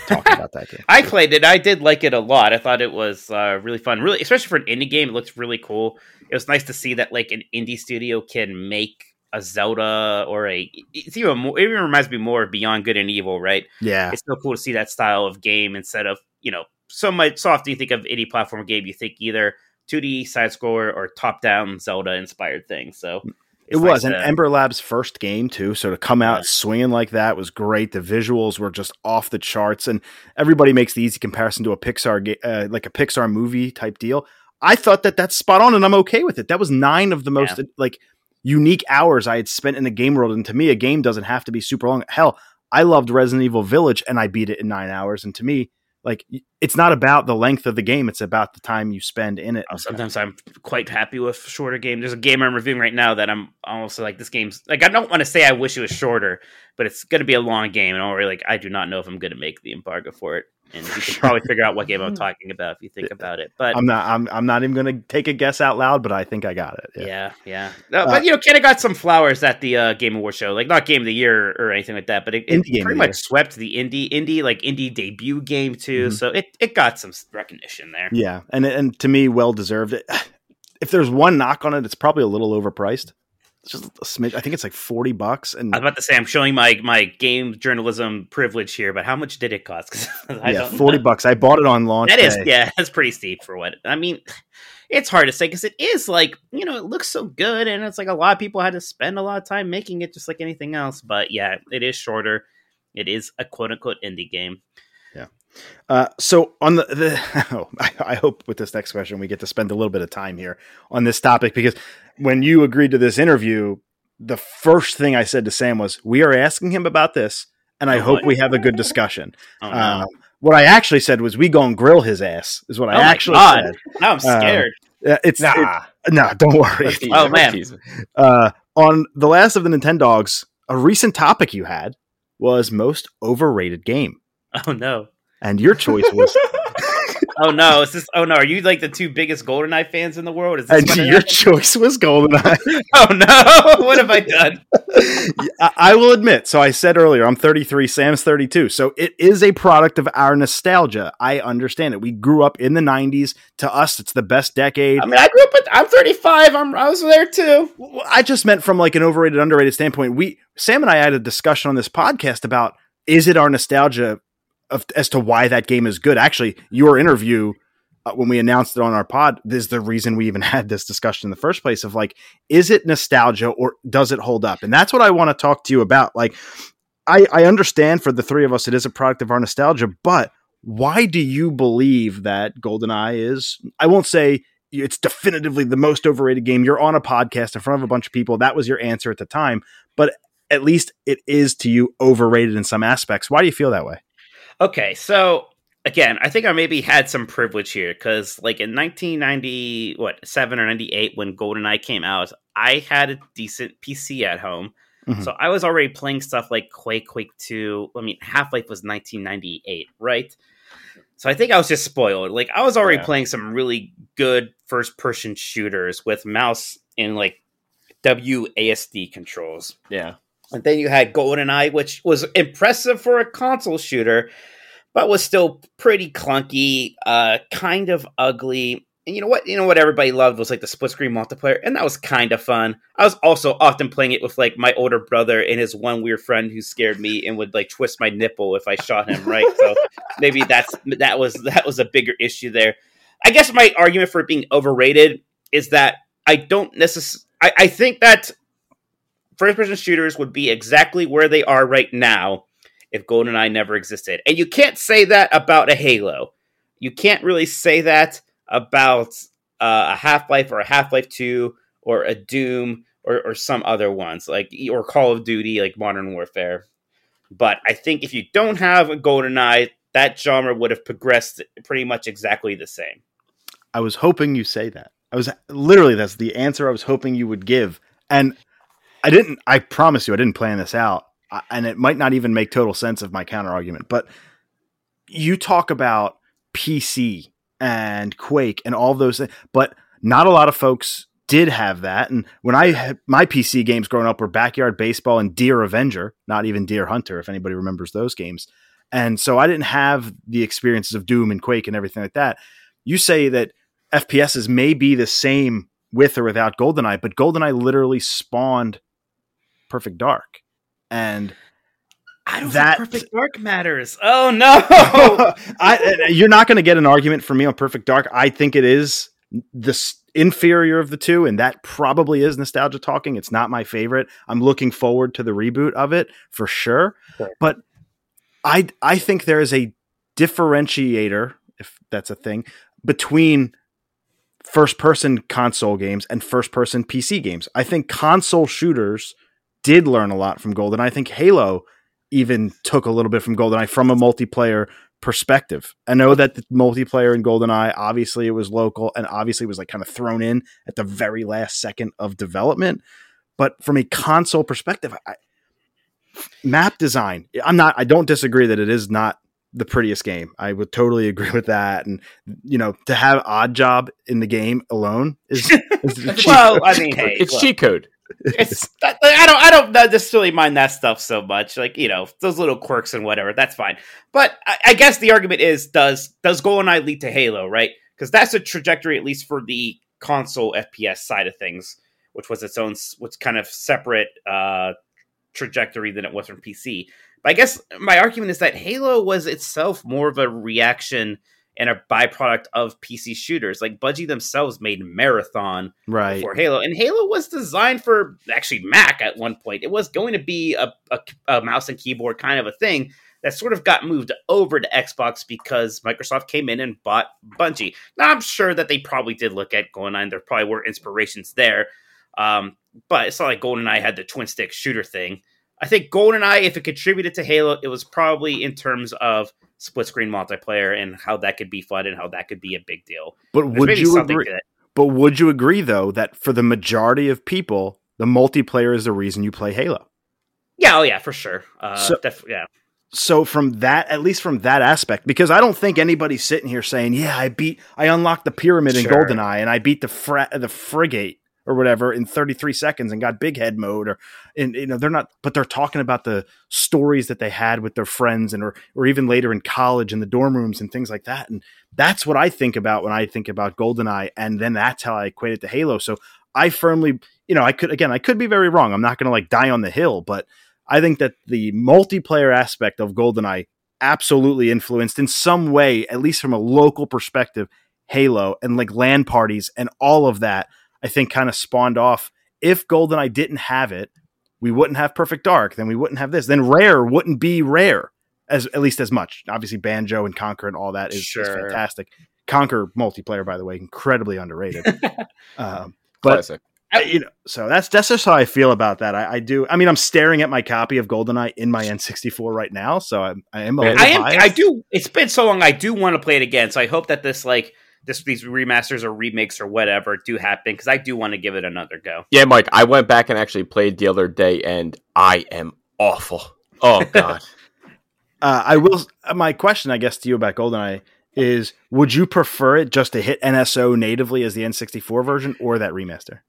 talking about that game. I played it. I did like it a lot. I thought it was uh, really fun. Really, especially for an indie game, it looks really cool. It was nice to see that like an indie studio can make a Zelda or a. It's even more. It even reminds me more of Beyond Good and Evil, right? Yeah, It's so cool to see that style of game instead of you know so much. So often you think of indie platform game, you think either 2D side scroller or top down Zelda inspired thing. So it it's was, nice and to- Ember Lab's first game too. So to come out Yeah. swinging like that was great. The visuals were just off the charts, and everybody makes the easy comparison to a Pixar, uh, like a Pixar movie type deal. I thought that that's spot on, and I'm okay with it. That was nine of the most like unique hours I had spent in a game world, and to me, a game doesn't have to be super long. Hell, I loved Resident Evil Village, and I beat it in nine hours, and to me. Like it's not about the length of the game; it's about the time you spend in it. Sometimes I'm quite happy with shorter game. There's a game I'm reviewing right now that I'm almost like this game's like I don't want to say I wish it was shorter, but it's going to be a long game, and I'm already like I do not know if I'm going to make the embargo for it. And you can probably figure out what game I'm talking about if you think about it. But I'm not. I'm. I'm not even going to take a guess out loud, but I think I got it. yeah, yeah. No, Uh, but you know, Kena got some flowers at the uh, Game Award show, like not Game of the Year or anything like that, but it, it Indie Game of pretty much Year. swept the indie, indie like indie debut game too. Mhm. So it it got some recognition there. Yeah, and and to me, well deserved. If there's one knock on it, it's probably a little overpriced. Just a smidge. I think it's like forty bucks, and I was about to say I'm showing my my game journalism privilege here, but how much did it cost? I yeah, forty bucks. I bought it on launch. That is day. yeah, that's pretty steep for what I mean. It's hard to say because it is like you know it looks so good, and it's like a lot of people had to spend a lot of time making it, just like anything else. But yeah, it is shorter. It is a quote unquote indie game. Yeah. Uh, so on the, the oh, I, I hope with this next question we get to spend a little bit of time here on this topic because when you agreed to this interview, the first thing I said to Sam was, "We are asking him about this, and I Oh, hope what? we have a good discussion." Oh, no. Uh, what I actually said was, "We go and grill his ass." Is what Oh I my actually God. said. now I'm scared. Uh, it's Nah. it- no, don't worry. Oh, man. uh, on the last of the Nintendogs, a recent topic you had was most overrated game, oh no. and your choice was Oh no. Is this? Oh no. Are you like the two biggest GoldenEye fans in the world? Is this and your happened? choice was GoldenEye. Oh no. what have I done? I, I will admit. So I said earlier, I'm 33. Sam's 32. So it is a product of our nostalgia. I understand it. We grew up in the 90s. To us, it's the best decade. I mean, I grew up. At, I'm 35. I'm. I was there too. I just meant from like an overrated, underrated standpoint. We Sam and I had a discussion on this podcast about is it our nostalgia of as to why that game is good. Actually, your interview uh, when we announced it on our pod is the reason we even had this discussion in the first place. Of like, is it nostalgia or does it hold up? And that's what I want to talk to you about. Like, I I understand for the three of us, it is a product of our nostalgia, but why do you believe that GoldenEye is? I won't say it's definitively the most overrated game. You're on a podcast in front of a bunch of people. That was your answer at the time, but at least it is to you overrated in some aspects. Why do you feel that way? Okay, so again, I think I maybe had some privilege here because, like in 1990, what seven or 98, when GoldenEye came out, I had a decent PC at home, Mhm. so I was already playing stuff like Quake, Quake Two. I mean, Half Life was 1998, right? So I think I was just spoiled. Like I was already Yeah. playing some really good first person shooters with mouse and like WASD controls. Yeah. And then you had GoldenEye, which was impressive for a console shooter, but was still pretty clunky, uh, kind of ugly. And you know what? You know what everybody loved was like the split screen multiplayer, and that was kind of fun. I was also often playing it with like my older brother and his one weird friend who scared me and would like twist my nipple if I shot him. Right? So maybe that's that was that was a bigger issue there. I guess my argument for it being overrated is that I don't necessarily. I, I think that first person shooters would be exactly where they are right now if GoldenEye never existed. And you can't say that about a Halo. You can't really say that about uh, a Half Life or a Half Life 2 or a Doom or, or some other ones, like or Call of Duty, like Modern Warfare. But I think if you don't have a GoldenEye, that genre would have progressed pretty much exactly the same. I was hoping you say that. I was literally that's the answer I was hoping you would give, and I didn't. I promise you, I didn't plan this out, and it might not even make total sense of my counter argument. But you talk about PC and Quake and all those things, but not a lot of folks did have that. And when I had my PC games growing up were Backyard Baseball and Deer Avenger, not even Deer Hunter, if anybody remembers those games. And so I didn't have the experiences of Doom and Quake and everything like that. You say that FPSs may be the same with or without GoldenEye, but GoldenEye literally spawned Perfect Dark. And I don't That- think Perfect Dark matters. Oh no! I, uh, you're not going to get an argument from me on Perfect Dark. I think it is the inferior of the two, and that probably is nostalgia talking. It's not my favorite. I'm looking forward to the reboot of it for sure. Sure. But I I think there is a differentiator, if that's a thing, between first person console games and first person PC games. I think console shooters did learn a lot from Golden. I think Halo even took a little bit from GoldenEye from a multiplayer perspective. I know that the multiplayer in GoldenEye, obviously it was local and obviously it was like kind of thrown in at the very last second of development. But from a console perspective, I, map design, I'm not, I don't disagree that it is not the prettiest game. I would totally agree with that. And, you know, to have Odd Job in the game alone is, is well, I mean, hey, it's look, cheat code. It's I don't I don't necessarily mind that stuff so much. Like you know those little quirks and whatever. That's fine. But I, I guess the argument is does does GoldenEye lead to Halo? Right? Because that's a trajectory at least for the console FPS side of things, which was its own what's kind of separate uh, trajectory than it was from PC. But I guess my argument is that Halo was itself more of a reaction and a byproduct of PC shooters. Like Bungie themselves made Marathon right. before Halo, and Halo was designed for actually Mac at one point. It was going to be a, a, a mouse and keyboard kind of a thing that sort of got moved over to Xbox because Microsoft came in and bought Bungie. Now I'm sure that they probably did look at GoldenEye. There probably were inspirations there, um, but it's not like GoldenEye had the twin stick shooter thing. I think GoldenEye, if it contributed to Halo, it was probably in terms of split screen multiplayer and how that could be fun and how that could be a big deal. But There's would you agree? that. But would you agree though that for the majority of people, the multiplayer is the reason you play Halo? Yeah, oh yeah, for sure. Uh, So- def- yeah. So from that, at least from that aspect, because I don't think anybody's sitting here saying, "Yeah, I beat, I unlocked the pyramid in Sure. GoldenEye, and I beat the fra- the frigate or whatever in 33 seconds and got big head mode." Or, and you know, they're not, but they're talking about the stories that they had with their friends, and or or even later in college in the dorm rooms and things like that. And that's what I think about when I think about GoldenEye, and then that's how I equate it to Halo. So I firmly, you know, I could again, I could be very wrong. I'm not going to like die on the hill, but I think that the multiplayer aspect of GoldenEye absolutely influenced in some way, at least from a local perspective, Halo and like LAN parties and all of that. I think kind of spawned off. If GoldenEye didn't have it, we wouldn't have Perfect Dark. Then we wouldn't have this. Then Rare wouldn't be Rare as at least as much. Obviously, Banjo and Conker and all that is, is fantastic. Conker multiplayer, by the way, incredibly underrated. um, but Classic. I- you know, so that's that's just how I feel about that. I, I do. I mean, I'm staring at my copy of GoldenEye in my N64 right now, so I'm, I am. A little I am. biased. I do. It's been so long. I do want to play it again. So I hope that this like this these remasters or remakes or whatever do happen because I do want to give it another go. Yeah, Mike, I went back and actually played the other day, and I am awful. Oh God. Uh, I will. uh, My question, I guess, to you about GoldenEye is: Would you prefer it just to hit NSO natively as the N64 version, or that remaster?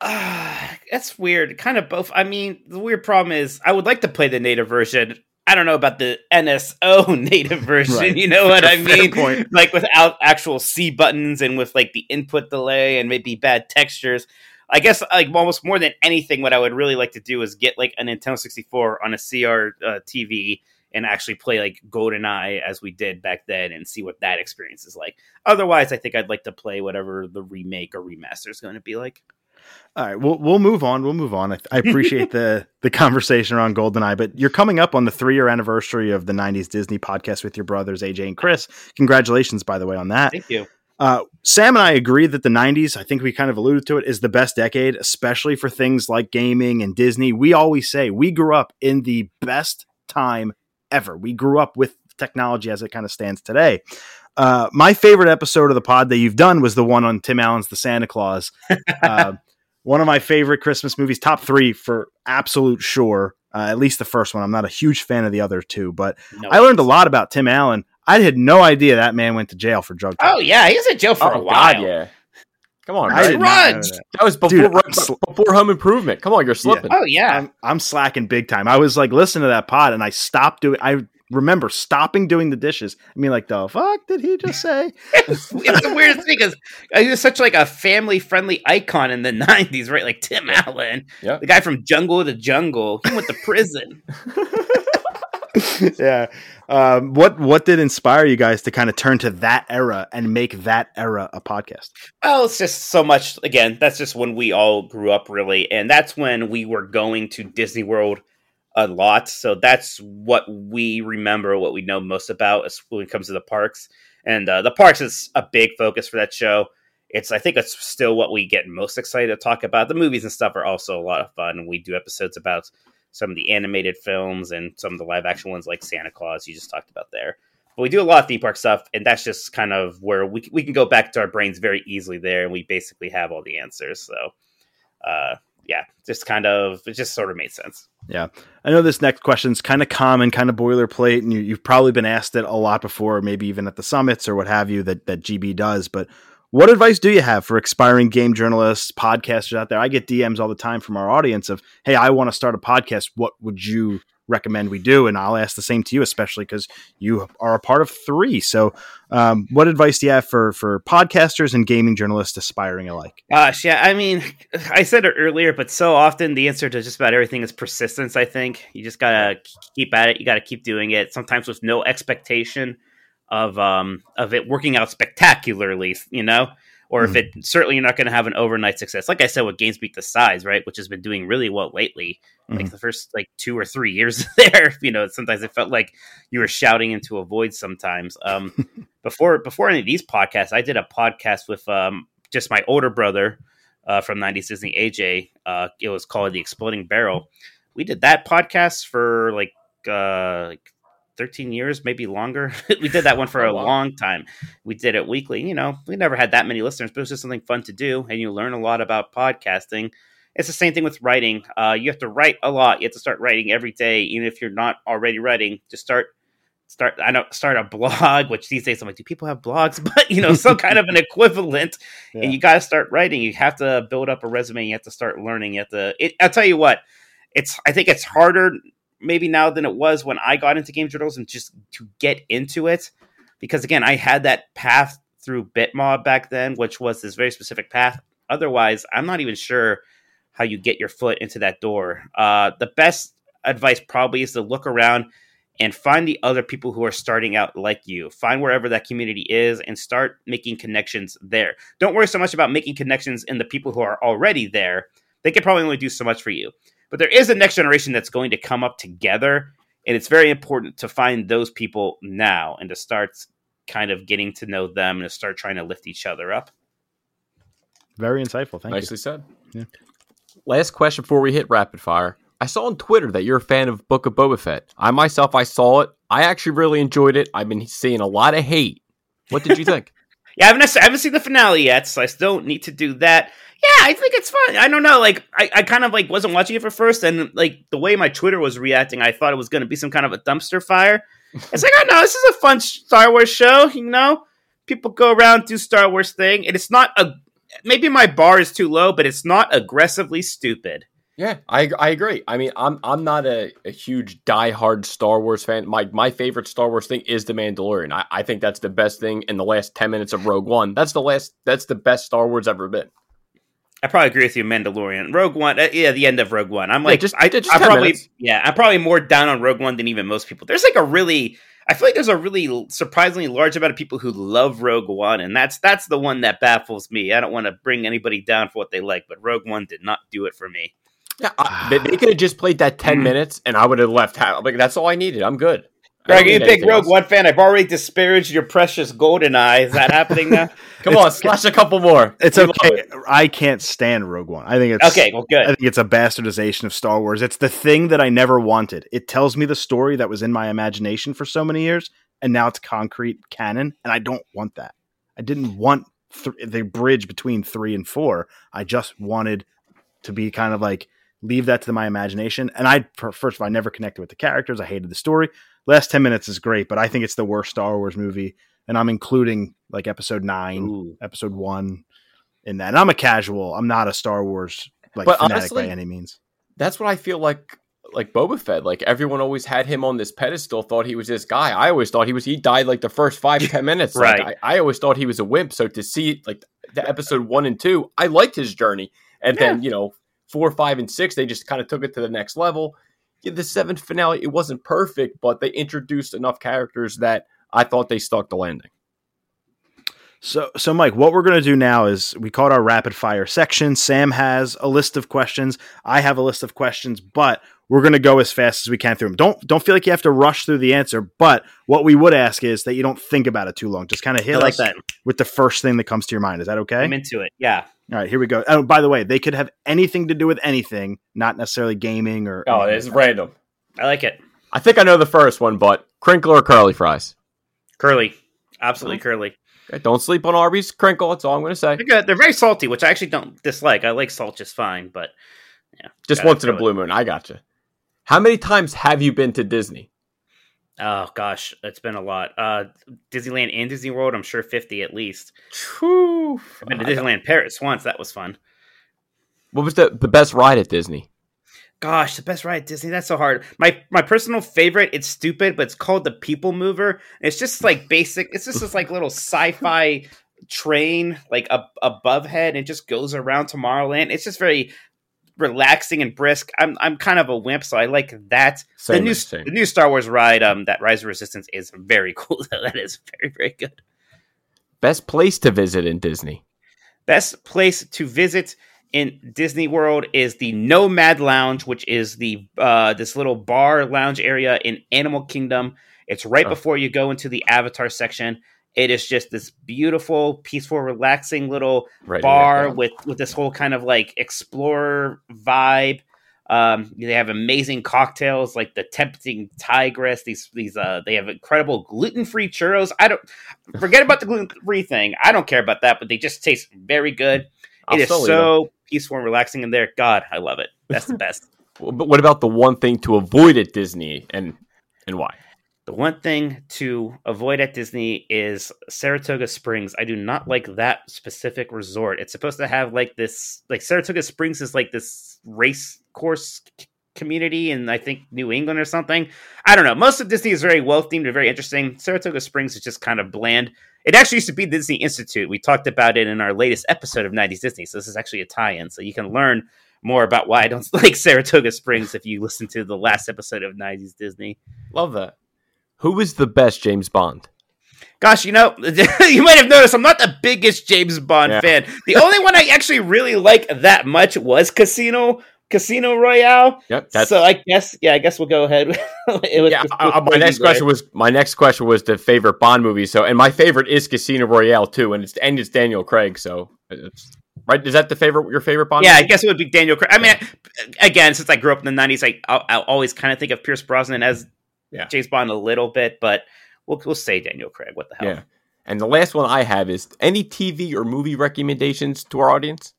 Uh, that's weird. Kind of both. I mean, the weird problem is I would like to play the native version. I don't know about the NSO native version. Right. You know what I mean? point. Like without actual C buttons and with like the input delay and maybe bad textures. I guess like almost more than anything, what I would really like to do is get like a Nintendo 64 on a CR uh, TV and actually play like GoldenEye as we did back then and see what that experience is like. Otherwise, I think I'd like to play whatever the remake or remaster is going to be like. All right, we'll we'll move on. We'll move on. I, I appreciate the the conversation around Goldeneye, but you're coming up on the three year anniversary of the '90s Disney podcast with your brothers AJ and Chris. Congratulations, by the way, on that. Thank you. Uh, Sam and I agree that the 90s, I think we kind of alluded to it, is the best decade, especially for things like gaming and Disney. We always say we grew up in the best time ever. We grew up with technology as it kind of stands today. Uh, my favorite episode of the pod that you've done was the one on Tim Allen's The Santa Claus. Uh, one of my favorite Christmas movies, top three for absolute sure. Uh, at least the first one. I'm not a huge fan of the other two, but No I learned a lot about Tim Allen. I had no idea that man went to jail for drug. Oh yeah, he was in jail for a Oh while. God, yeah. Come on, I right? did not know Grudge! that. That was before Dude, I'm before, sl- before Home Improvement. Come on, you're slipping. Oh yeah. I'm, I'm slacking big time. I was like listening to that pod and I stopped doing. I remember stopping doing the dishes. I mean, like the fuck did he just say? it's the weirdest thing because he was such like a family friendly icon in the '90s, right? Like Tim Allen, the guy from Jungle to Jungle. He went to prison. yeah. Um, what what did inspire you guys to kind of turn to that era and make that era a podcast? Well, it's just so much. Again, that's just when we all grew up, really, and that's when we were going to Disney World a lot. So that's what we remember, what we know most about when it comes to the parks. And uh, the parks is a big focus for that show. It's, I think, it's still what we get most excited to talk about. The movies and stuff are also a lot of fun. We do episodes about some of the animated films and some of the live action ones, like Santa Claus, you just talked about there. But we do a lot of theme park stuff, and that's just kind of where we we can go back to our brains very easily there, and we basically have all the answers. So, uh, yeah, just kind of it just sort of made sense. Yeah, I know this next question is kind of common, kind of boilerplate, and you, you've probably been asked it a lot before, maybe even at the summits or what have you that that GB does. But what advice do you have for aspiring game journalists, podcasters out there? I get DMs all the time from our audience of, "Hey, I want to start a podcast. What would you recommend we do?" And I'll ask the same to you, especially because you are a part of three. So, um, what advice do you have for for podcasters and gaming journalists aspiring alike? Gosh, yeah, I mean, I said it earlier, but so often the answer to just about everything is persistence. I think you just gotta keep at it. You gotta keep doing it. Sometimes with no expectation of um of it working out spectacularly, you know, or if it certainly you're not going to have an overnight success. Like I said, with Games Beat Decides, right, which has been doing really well lately. Like the first like two or three years there, you know, sometimes it felt like you were shouting into a void. Sometimes, um, before before any of these podcasts, I did a podcast with um just my older brother uh, from 90s Disney, AJ. Uh, it was called The Exploding Barrel. We did that podcast for like uh, like 13 years, maybe longer. we did that one for Oh, a wow. long time. We did it weekly. You know, we never had that many listeners, but it was just something fun to do, and you learn a lot about podcasting. It's the same thing with writing. Uh, you have to write a lot. You have to start writing every day, even if you're not already writing. Just start start I don't start a blog, which these days I'm like, do people have blogs? But you know, some kind of an equivalent. Yeah. And you got to start writing. You have to build up a resume. You have to start learning. You have to. It, I'll tell you what, it's. I think it's harder maybe now than it was when I got into game journalism just to get into it, because again, I had that path through Bitmob back then, which was this very specific path. Otherwise, I'm not even sure how you get your foot into that door. Uh, the best advice probably is to look around and find the other people who are starting out like you. Find wherever that community is and start making connections there. Don't worry so much about making connections in the people who are already there. They can probably only do so much for you. But there is a next generation that's going to come up together. And it's very important to find those people now and to start kind of getting to know them and to start trying to lift each other up. Very insightful. Thank you. Nicely said. Yeah. Last question before we hit rapid fire. I saw on Twitter that you're a fan of Book of Boba Fett. I myself, I saw it. I actually really enjoyed it. I've been seeing a lot of hate. What did you think? Yeah, I haven't, I haven't seen the finale yet, so I still need to do that. Yeah, I think it's fun. I don't know, like I, I kind of like wasn't watching it for first, and like the way my Twitter was reacting, I thought it was going to be some kind of a dumpster fire. It's like, oh no, this is a fun Star Wars show. You know, people go around do Star Wars thing, and it's not a. Maybe my bar is too low, but it's not aggressively stupid. Yeah, I I agree. I mean, I'm I'm not a, a huge diehard Star Wars fan. My my favorite Star Wars thing is The Mandalorian. I, I think that's the best thing in the last ten minutes of Rogue One. That's the last. That's the best Star Wars ever been. I probably agree with you, Mandalorian. Rogue One, uh, yeah, the end of Rogue One. I'm like, just- I, just I'm probably, minutes. yeah, I'm probably more down on Rogue One than even most people. There's like a really, I feel like there's a really surprisingly large amount of people who love Rogue One, and that's that's the one that baffles me. I don't want to bring anybody down for what they like, but Rogue One did not do it for me. Yeah, I, they, they could have just played that 10 Mhm. minutes, and I would have left. ha- Like that's all I needed. I'm good. I Greg, you a big Rogue. One fan. I've already disparaged your precious golden eye. Is that happening now? Come on, slash a couple more. It's We okay. it. I can't stand Rogue One. I think it's okay, well, I good. think it's a bastardization of Star Wars. It's the thing that I never wanted. It tells me the story that was in my imagination for so many years, and now it's concrete canon, and I don't want that. I didn't want th- the bridge between three and four. I just wanted to be kind of like leave that to my imagination. And I, first of all, I never connected with the characters. I hated the story. Last ten minutes is great, but I think it's the worst Star Wars movie, and I'm including like Episode nine, Ooh. Episode one in that. And I'm a casual. I'm not a Star Wars like But fanatic honestly- by any means. That's what I feel like. Like Boba Fett, like everyone always had him on this pedestal, thought he was this guy. I always thought he was. He died like the first five ten minutes. Like, Right. I, I always thought he was a wimp. So to see like the episode one and two, I liked his journey. And then you know four, five, and six, they just kind of took it to the next level. Yeah, the seventh finale, it wasn't perfect, but they introduced enough characters that I thought they stuck the landing. So, so Mike, what we're going to do now is we called our rapid fire section. Sam has a list of questions. I have a list of questions, but we're going to go as fast as we can through them. Don't don't feel like you have to rush through the answer. But what we would ask is that you don't think about it too long. Just kind of I hit like us that. with the first thing that comes to your mind. Is that okay? I'm into it. Yeah. All right, here we go. Oh, by the way, they could have anything to do with anything, not necessarily gaming or. Oh, it's like random. I like it. I think I know the first one, but crinkle or curly fries. Curly. Absolutely oh. curly. Okay, don't sleep on Arby's crinkle. That's all I'm going to say. They're good. They're very salty, which I actually don't dislike. I like salt just fine, but yeah. Just once in a throw it. blue moon. I got gotcha. How many times have you been to Disney? Oh gosh, it's been a lot. Uh Disneyland and Disney World, I'm sure 50 at least. Whew. I've been to Disneyland Paris once. That was fun. What was the, the best ride at Disney? Gosh, the best ride at Disney. That's so hard. My my personal favorite. It's stupid, but it's called the People Mover. It's just like basic. It's just this like little sci-fi train, like up above head, and it just goes around Tomorrowland. It's just very relaxing and brisk. I'm I'm kind of a wimp, so I like that. Same the new same. the new Star Wars ride, um, that Rise of Resistance is very cool. Though. That is very very good. Best place to visit in Disney? Best place to visit in Disney World is the Nomad Lounge, which is the uh, this little bar lounge area in Animal Kingdom. It's right Oh. before you go into the Avatar section. It is just this beautiful, peaceful, relaxing little Right. bar with with this whole kind of like explorer vibe. Um, they have amazing cocktails like the tempting tigress. These these uh, they have incredible gluten free churros. I don't forget about the gluten free thing. I don't care about that, but they just taste very good. I'll it is so peaceful and relaxing in there. God, I love it. That's the best. But what about the one thing to avoid at Disney and and why? The one thing to avoid at Disney is Saratoga Springs. I do not like that specific resort. It's supposed to have like this, like Saratoga Springs is like this race course community in I think New England or something. I don't know. Most of Disney is very well themed and very interesting. Saratoga Springs is just kind of bland. It actually used to be Disney Institute. We talked about it in our latest episode of 90s Disney. So this is actually a tie-in. So you can learn more about why I don't like Saratoga Springs if you listen to the last episode of 90s Disney. Love that. Who is the best James Bond? Gosh, you know, you might have noticed I'm not the biggest James Bond Yeah. fan. The only one I actually really like that much was Casino Casino Royale. Yep. That's so I guess, yeah, I guess we'll go ahead. with- it was- yeah. with- uh, uh, my next question was my next question was the favorite Bond movie. So, and my favorite is Casino Royale too, and it's and it's Daniel Craig. So, right? Is that the favorite? Your favorite Bond? Yeah, I guess it would be Daniel Craig. I mean, again, since I grew up in the '90s, I I'll always kind of think of Pierce Brosnan as Yeah. James Bond a little bit, but we'll we'll say Daniel Craig. What the hell? Yeah. And the last one I have is any TV or movie recommendations to our audience?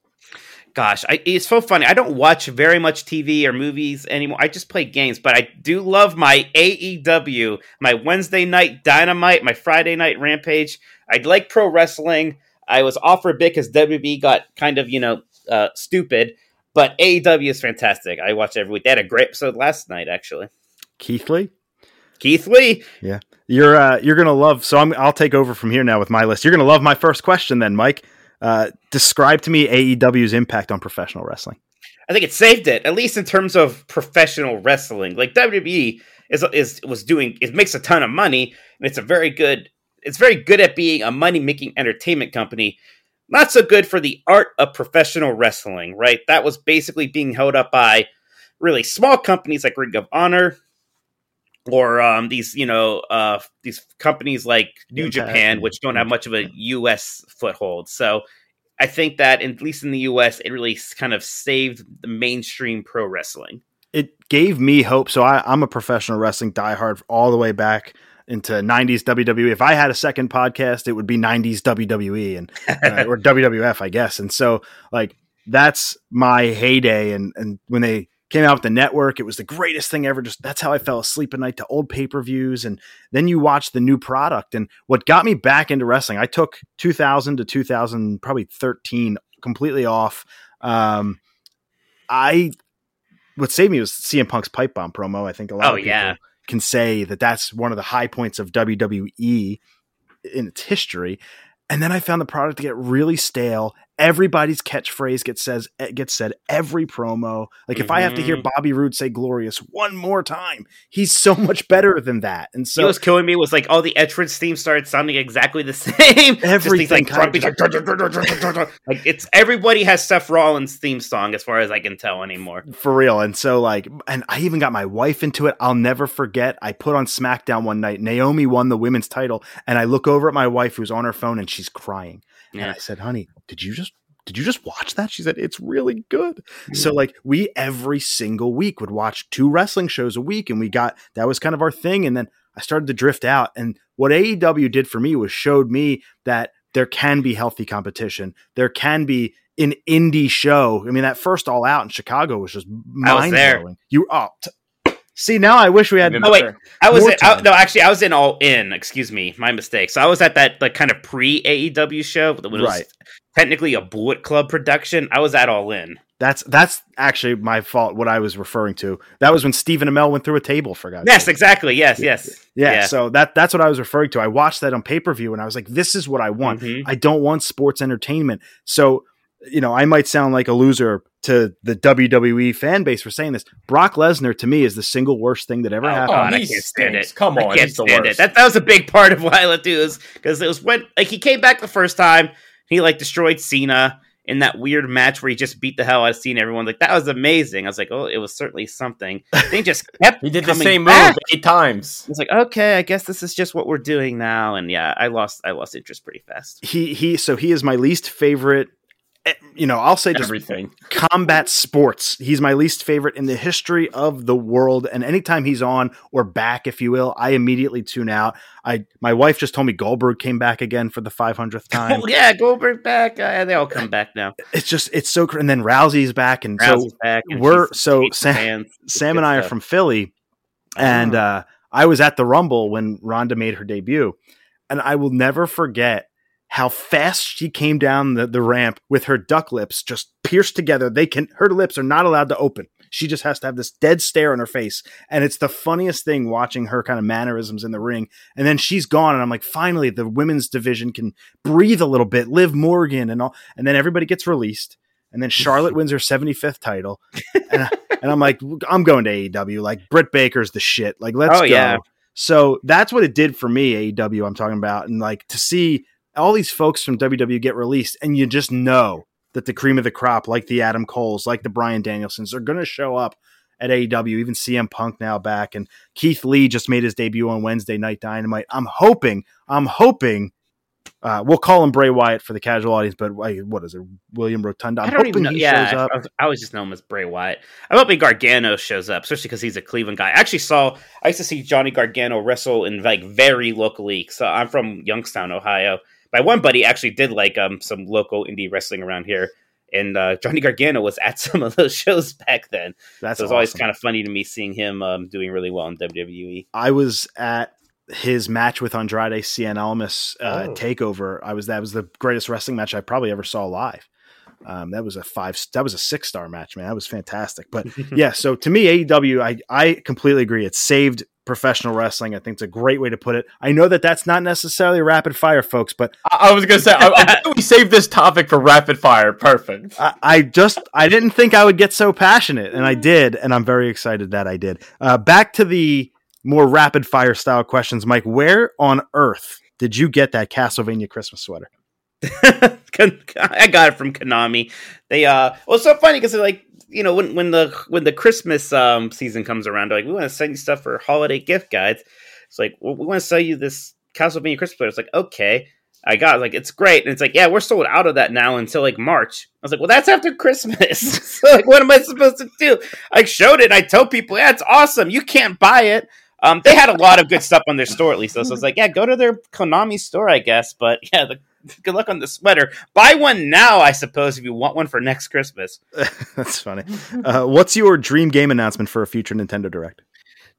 Gosh, I, it's so funny. I don't watch very much TV or movies anymore. I just play games, but I do love my AEW, my Wednesday night Dynamite, my Friday night Rampage. I like pro wrestling. I was off for a bit because WB got kind of you know uh, stupid, but AEW is fantastic. I watch every week. They had a great episode last night, actually. Keith Lee. Yeah. You're uh, you're gonna love. So I'm, I'll take over from here now with my list. You're gonna love my first question, then, Mike. Uh, describe to me AEW's impact on professional wrestling. I think it saved it, at least in terms of professional wrestling. Like WWE is is was doing it makes a ton of money and it's a very good it's very good at being a money making entertainment company. Not so good for the art of professional wrestling, right? That was basically being held up by really small companies like Ring of Honor or um, these, you know, uh, these companies like New Impact. Japan, which don't have much of a U.S. foothold. So I think that at least in the U.S., it really kind of saved the mainstream pro wrestling. it gave me hope. So I, I'm a professional wrestling diehard all the way back into 90s WWE. If I had a second podcast, it would be 90s WWE and uh, or WWF, I guess. And so like that's my heyday. And and when they came out with the network, it was the greatest thing ever. Just that's how I fell asleep at night to old pay per views. And then you watch the new product. And what got me back into wrestling, I took 2000 to 2000, probably 13, completely off. Um, I what saved me was CM Punk's pipe bomb promo. I think a lot Oh, of people yeah. can say that that's one of the high points of WWE in its history. And then I found the product to get really stale. Everybody's catchphrase gets says gets said every promo. Like if I have to hear Mhm. Bobby Roode say "glorious" one more time, he's so much better than that. And So what was killing me was like all the entrance themes started sounding exactly the same. Everything like, grumpy, like it's everybody has Seth Rollins theme song as far as I can tell anymore. for real. And so like, and I even got my wife into it. I'll never forget. I put on SmackDown one night. Naomi won the women's title, and I look over at my wife who's on her phone and she's crying. And I said, "Honey, did you just did you just watch that?" She said, "It's really good." So like, we every single week would watch two wrestling shows a week, and we got that was kind of our thing. And then I started to drift out. And what AEW did for me was showed me that there can be healthy competition. There can be an indie show. I mean, that first All Out in Chicago was just mind blowing. You oh, t- see now I wish we had. Oh, wait. I was More in, I, no, actually, I was in all in. Excuse me, my mistake. So I was at that like kind of pre AEW show that was Right. technically a Bullet Club production. I was at all in. That's that's actually my fault. What I was referring to that was when Stephen Amell went through a table for God's Yes, sake. exactly. Yes, yes. Yeah, so that that's what I was referring to. I watched that on pay per view, and I was like, "This is what I want. Mhm. I don't want sports entertainment." So, you know, I might sound like a loser to the WWE fan base for saying this. Brock Lesnar to me is the single worst thing that ever Oh, happened. God, I can't stand it. Come I on, can't he's the stand it. That, that was a big part of why I let do is because it was when like he came back the first time, he like destroyed Cena in that weird match where he just beat the hell out of Cena. Everyone like that was amazing. I was like, oh, it was certainly something. They just kept He did the same back. move eight times. It's like, okay, I guess this is just what we're doing now. And yeah, I lost I lost interest pretty fast. He he. So he is my least favorite. Eh, You know, I'll say just Everything. combat sports. He's my least favorite in the history of the world. And anytime he's on or back, if you will, I immediately tune out. I my wife just told me Goldberg came back again for the 500th time. Oh yeah, Goldberg back. Uh, they all come back now. it's just it's so. And then Rousey's back, and Rousey's so back. and we're- so Sam- fans. Sam and I are stuff. from Philly, and Ah. uh, I was at the Rumble when Ronda made her debut, and I will never forget how fast she came down the, the ramp with her duck lips just pierced together. They can her lips are not allowed to open. She just has to have this dead stare on her face, and it's the funniest thing watching her kind of mannerisms in the ring. And then she's gone, and I'm like, finally, the women's division can breathe a little bit. Liv Morgan and all, and then everybody gets released, and then Charlotte wins her 75th title, and, I, and I'm like, I'm going to AEW. Like Britt Baker's the shit. Like let's Oh, go. yeah. So that's what it did for me, AEW. I'm talking about, and like to see all these folks from WWE get released, and you just know that the cream of the crop, like the Adam Coles, like the Brian Danielsons, are going to show up at AEW. Even CM Punk now back, and Keith Lee just made his debut on Wednesday Night Dynamite. I'm hoping, I'm hoping. Uh, we'll call him Bray Wyatt for the casual audience, but what is it, William Rotunda? I'm I don't hoping even know. he Yeah, shows up. I, I always just know him as Bray Wyatt. I'm hoping Gargano shows up, especially because he's a Cleveland guy. I actually saw. I used to see Johnny Gargano wrestle in like very locally. So I'm from Youngstown, Ohio. My one buddy actually did like um some local indie wrestling around here, and uh, Johnny Gargano was at some of those shows back then. That's so it's always awesome. kind of funny to me seeing him um, doing really well in. WWE. I was at his match with Andrade Cien Almas uh, Oh. takeover. I was that was the greatest wrestling match I probably ever saw live. Um, that was a five. That was a six star match, man. That was fantastic. But yeah, so to me, AEW, I I completely agree. It saved professional wrestling. I think it's a great way to put it. I know that that's not necessarily rapid fire, folks, but I, I was gonna say, I, I'm we saved this topic for rapid fire. Perfect. I, I just I didn't think I would get so passionate, and I did, and I'm very excited that I did. Uh, back to the more rapid fire style questions, Mike. Where on earth did you get that Castlevania Christmas sweater? I got it from Konami. They uh, well, it's so funny because like you know when when the when the Christmas um season comes around, they're like we want to send you stuff for holiday gift guides. It's like well, we want to sell you this Castlevania Christmas sweater. It's like okay. I got it. like it's great, and it's like yeah, we're sold out of that now until like March. I was like, well, that's after Christmas. so like, what am I supposed to do? I showed it. I told people, yeah, it's awesome. You can't buy it. Um, they had a lot of good stuff on their store at least. So, so it's like, yeah, go to their Konami store, I guess. But yeah, the good luck on the sweater. Buy one now, I suppose, if you want one for next Christmas. That's funny. Uh, what's your dream game announcement for a future Nintendo Direct?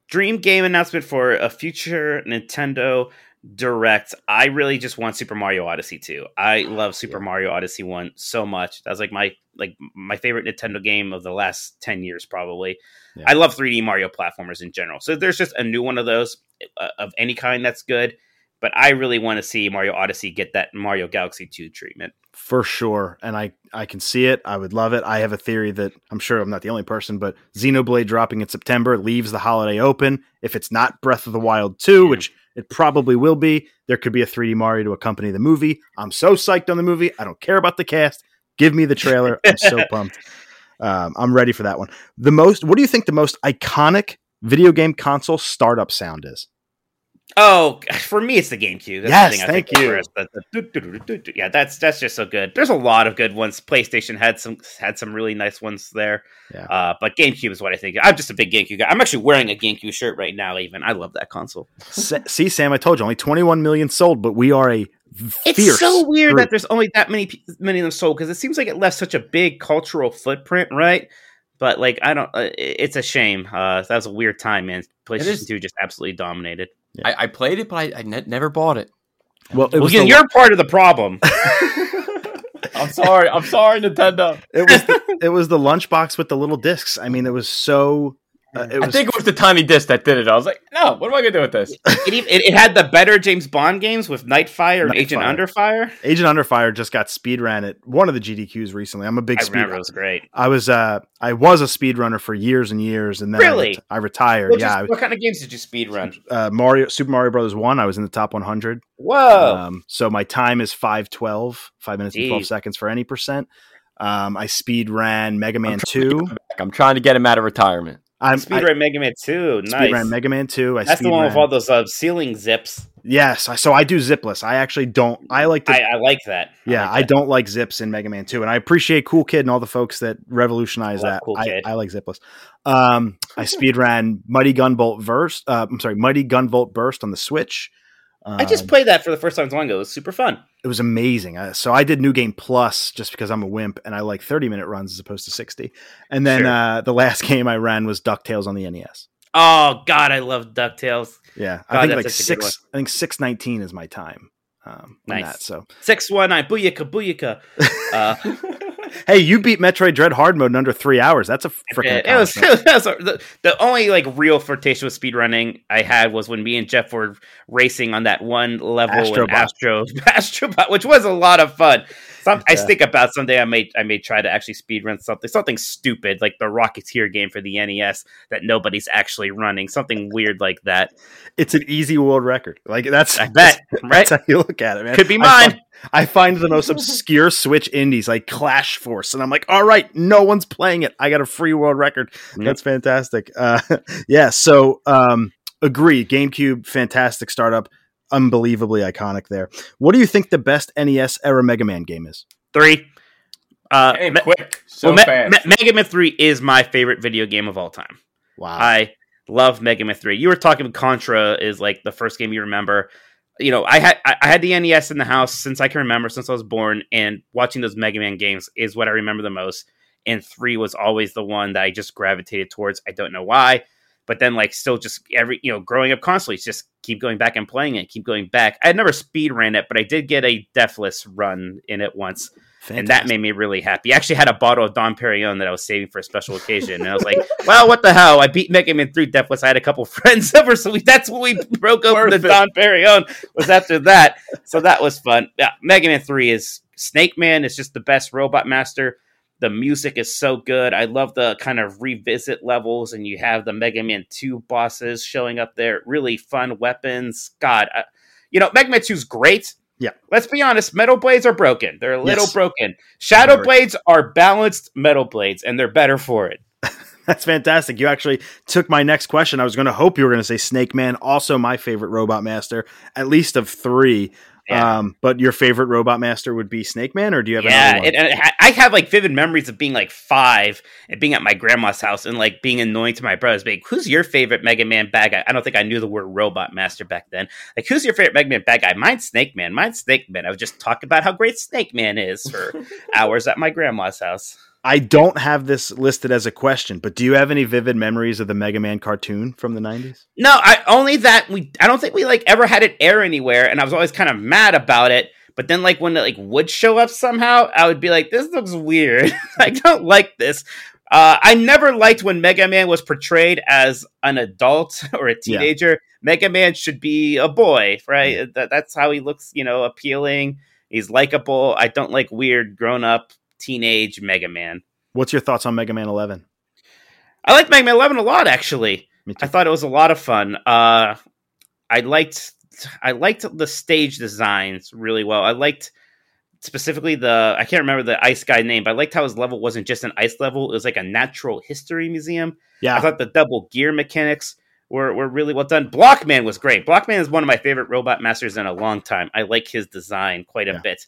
Dream game announcement for a future Nintendo Direct. I really just want Super Mario Odyssey 2. I love Super Mario Odyssey 1 so much. That's like my like my favorite Nintendo game of the last 10 years probably. Yeah. I love 3D Mario platformers in general. So there's just a new one of those uh, of any kind that's good but I really want to see Mario Odyssey get that Mario Galaxy 2 treatment. For sure. And I, I can see it. I would love it. I have a theory that I'm sure I'm not the only person, but Xenoblade dropping in September leaves the holiday open. If it's not Breath of the Wild 2, yeah. which it probably will be, there could be a 3D Mario to accompany the movie. I'm so psyched on the movie. I don't care about the cast. Give me the trailer. I'm so pumped. Um, I'm ready for that one. The most, what do you think the most iconic video game console startup sound is? Oh, for me, it's the GameCube. That's yes, thank you. yeah, that's that's just so good. There's a lot of good ones. PlayStation had some had some really nice ones there. Yeah. Uh, but GameCube is what I think. I'm just a big GameCube guy. I'm actually wearing a GameCube shirt right now. Even I love that console. See, Sam, I told you only 21 million sold, but we are a it's so weird group. that there's only that many many of them sold because it seems like it left such a big cultural footprint, right? But like, I don't. Uh, it's a shame. Uh, that was a weird time, man. PlayStation Two just absolutely dominated. Yeah. I, I, played it, but I, I ne- never bought it. Well, it well again, you're part of the problem. I'm sorry. I'm sorry, Nintendo. It was the, it was the lunchbox with the little discs. I mean, it was so uh, was, I think it was the tiny disc that did it. I was like, no, what am I going to do with this? It, it, it, had the better James Bond games with Nightfire and Nightfire. Agent Underfire. Agent Underfire just got speed ran at one of the GDQs recently. I'm a big I speed. It was great. I was uh I was a speedrunner for years and years, and then really I, I retired. What yeah. what kind of games did you speed run? Uh, Mario Super Mario Brothers One. I was in the top 100. Whoa! Um, so my time is five twelve, five minutes Jeez. and twelve seconds for any percent. Um, I speed ran Mega Man Two. I'm trying to get him out of retirement. I'm Speedrun Mega Man 2. Nice. Speedrun Mega Man 2. I That's the one with all those uh, ceiling zips. Yes, so I do zipless. I actually don't. I like to. I, I like that. Yeah, I, like that. I, don't like zips in Mega Man 2, and I appreciate Cool Kid and all the folks that revolutionized that. Cool I, I, like zipless. Um, I speedran Mighty Gunvolt Burst. Uh, I'm sorry, Mighty Gunvolt Burst on the Switch. Um, I just um, played that for the first time long ago. It was super fun. It was amazing. Uh, so I did New Game Plus just because I'm a wimp and I like 30 minute runs as opposed to 60. And then sure. uh, the last game I ran was DuckTales on the NES. Oh God, I love DuckTales. Yeah, God, I think like six. I think six nineteen is my time. Um, nice. That, so six one nine booyaka booyaka. Uh, hey, you beat Metroid Dread hard mode in under three hours. That's a freaking. It, was, it was the, the only like real flirtation with speedrunning I had was when me and Jeff were racing on that one level Astrobot. in Astro Astrobot, which was a lot of fun. Some, I think about someday I may I may try to actually speed run something something stupid like the Rocketeer game for the NES that nobody's actually running something weird like that. It's an easy world record. Like that's I bet that's, right. That's how you look at it, man. Could be mine. I find, I find the most obscure Switch indies like Clash Force, and I'm like, all right, no one's playing it. I got a free world record. That's fantastic. Uh, yeah. So um, agree. GameCube, fantastic startup unbelievably iconic there. What do you think the best NES era Mega Man game is? Three. Uh, hey, me- quick, so well, fast. Me- Mega Man Three is my favorite video game of all time. Wow, I love Mega Man Three. You were talking Contra is like the first game you remember. You know, I had I had the NES in the house since I can remember, since I was born, and watching those Mega Man games is what I remember the most. And three was always the one that I just gravitated towards. I don't know why but then like still just every you know growing up constantly just keep going back and playing it keep going back. I had never speed ran it but i did get a deathless run in it once Fantastic. and that made me really happy. I actually had a bottle of Dom Perignon that i was saving for a special occasion and i was like well what the hell? I beat mega man 3 deathless. I had a couple friends over so we, that's when we broke open the Dom Perignon was after that. So that was fun. Yeah mega man 3 is snake man is just the best robot master The music is so good. I love the kind of revisit levels, and you have the Mega Man 2 bosses showing up there. Really fun weapons. God, uh, you know, Mega Man 2 is great. Yeah. Let's be honest, metal blades are broken. They're a little Yes. broken. Shadow blades are balanced metal blades, and they're better for it. That's fantastic. You actually took my next question. I was going to hope you were going to say Snake Man, also my favorite Robot Master, at least of three. Yeah. Um, but your favorite Robot Master would be Snake Man, or do you have yeah, another one? and, and I- I have like vivid memories of being like five and being at my grandma's house and like being annoying to my brothers. Being, who's your favorite Mega Man bad guy? I don't think I knew the word Robot Master back then. Like, who's your favorite Mega Man bad guy? Mine's Snake Man. Mine's Snake Man. I would just talk about how great Snake Man is for hours at my grandma's house. I don't have this listed as a question, but do you have any vivid memories of the Mega Man cartoon from the 90s? No, I only that we. I don't think we like ever had it air anywhere, and I was always kind of mad about it. But then, like when it like would show up somehow, I would be like, "This looks weird. I don't like this." Uh, I never liked when Mega Man was portrayed as an adult or a Yeah. teenager. Mega Man should be a boy, right? That, that's how he looks, you know, appealing. He's likable. I don't like weird grown up teenage Mega Man. What's your thoughts on Mega Man 11? I like Mega Man 11 a lot, actually. Me too. I thought it was a lot of fun. Uh, I liked I liked the stage designs really well. I liked specifically the I can't remember the ice guy name, but I liked how his level wasn't just an ice level; it was like a natural history museum. Yeah, I thought the double gear mechanics were, were really well done. Blockman was great. Blockman is one of my favorite robot masters in a long time. I like his design quite a Yeah. bit.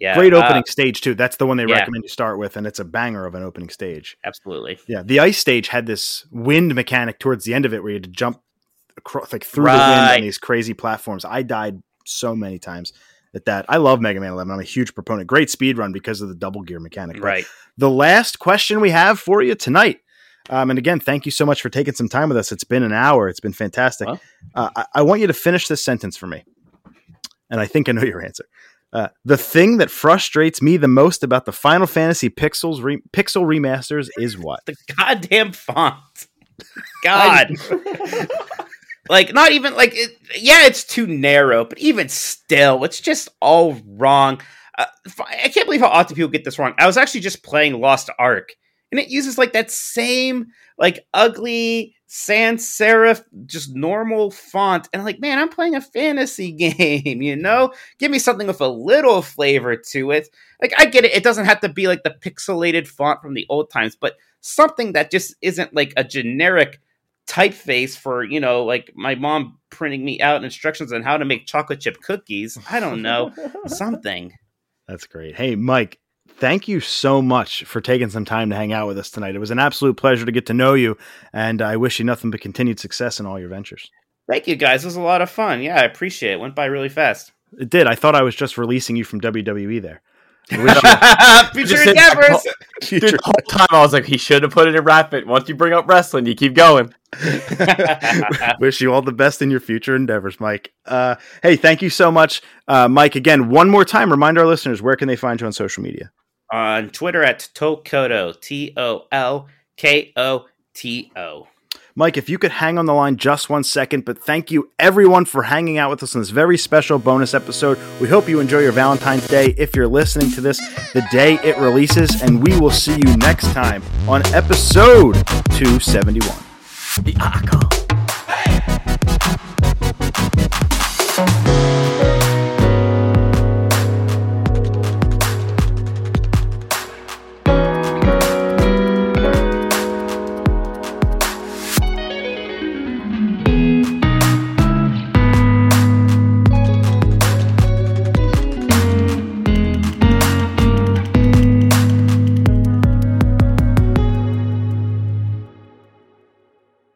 Yeah, great uh, opening stage too. That's the one they yeah. recommend you start with, and it's a banger of an opening stage. absolutely. Yeah, the ice stage had this wind mechanic towards the end of it where you had to jump across, like through the wind on these crazy platforms. I died so many times at that. I love Mega Man 11. I'm a huge proponent. Great speed run because of the double gear mechanic. But Right. The last question we have for you tonight. Um, and again, thank you so much for taking some time with us. It's been an hour. It's been fantastic. Well. Uh, I, I want you to finish this sentence for me. And I think I know your answer. Uh, the thing that frustrates me the most about the Final Fantasy Pixels re- Pixel remasters is what? the goddamn font. God. like not even like it, yeah, it's too narrow, but even still, it's just all wrong. Uh, I can't believe how often people get this wrong. I was actually just playing Lost Ark, and it uses like that same like ugly sans serif, just normal font, and like, man, I'm playing a fantasy game, you know? Give me something with a little flavor to it. Like I get it, it doesn't have to be like the pixelated font from the old times, but something that just isn't like a generic typeface for you know like my mom printing me out instructions on how to make chocolate chip cookies i don't know something That's great. Hey, Mike, thank you so much for taking some time to hang out with us tonight. It was an absolute pleasure to get to know you, and I wish you nothing but continued success in all your ventures. thank you guys it was a lot of fun yeah i appreciate it went by really fast It did. I thought I was just releasing you from WWE there. I wish future Just said- endeavors Dude, the whole time I was like, he should have put it in rapid. Once you bring up wrestling, you keep going. Wish you all the best in your future endeavors, Mike. Uh, hey, thank you so much, uh, Mike. Again, one more time, remind our listeners where can they find you on social media. On twitter at tokoto t-o-l-k-o-t-o Mike, if you could hang on the line just one second, but thank you everyone for hanging out with us on this very special bonus episode. We hope you enjoy your Valentine's Day if you're listening to this the day it releases, and we will see you next time on episode 271. The Akko.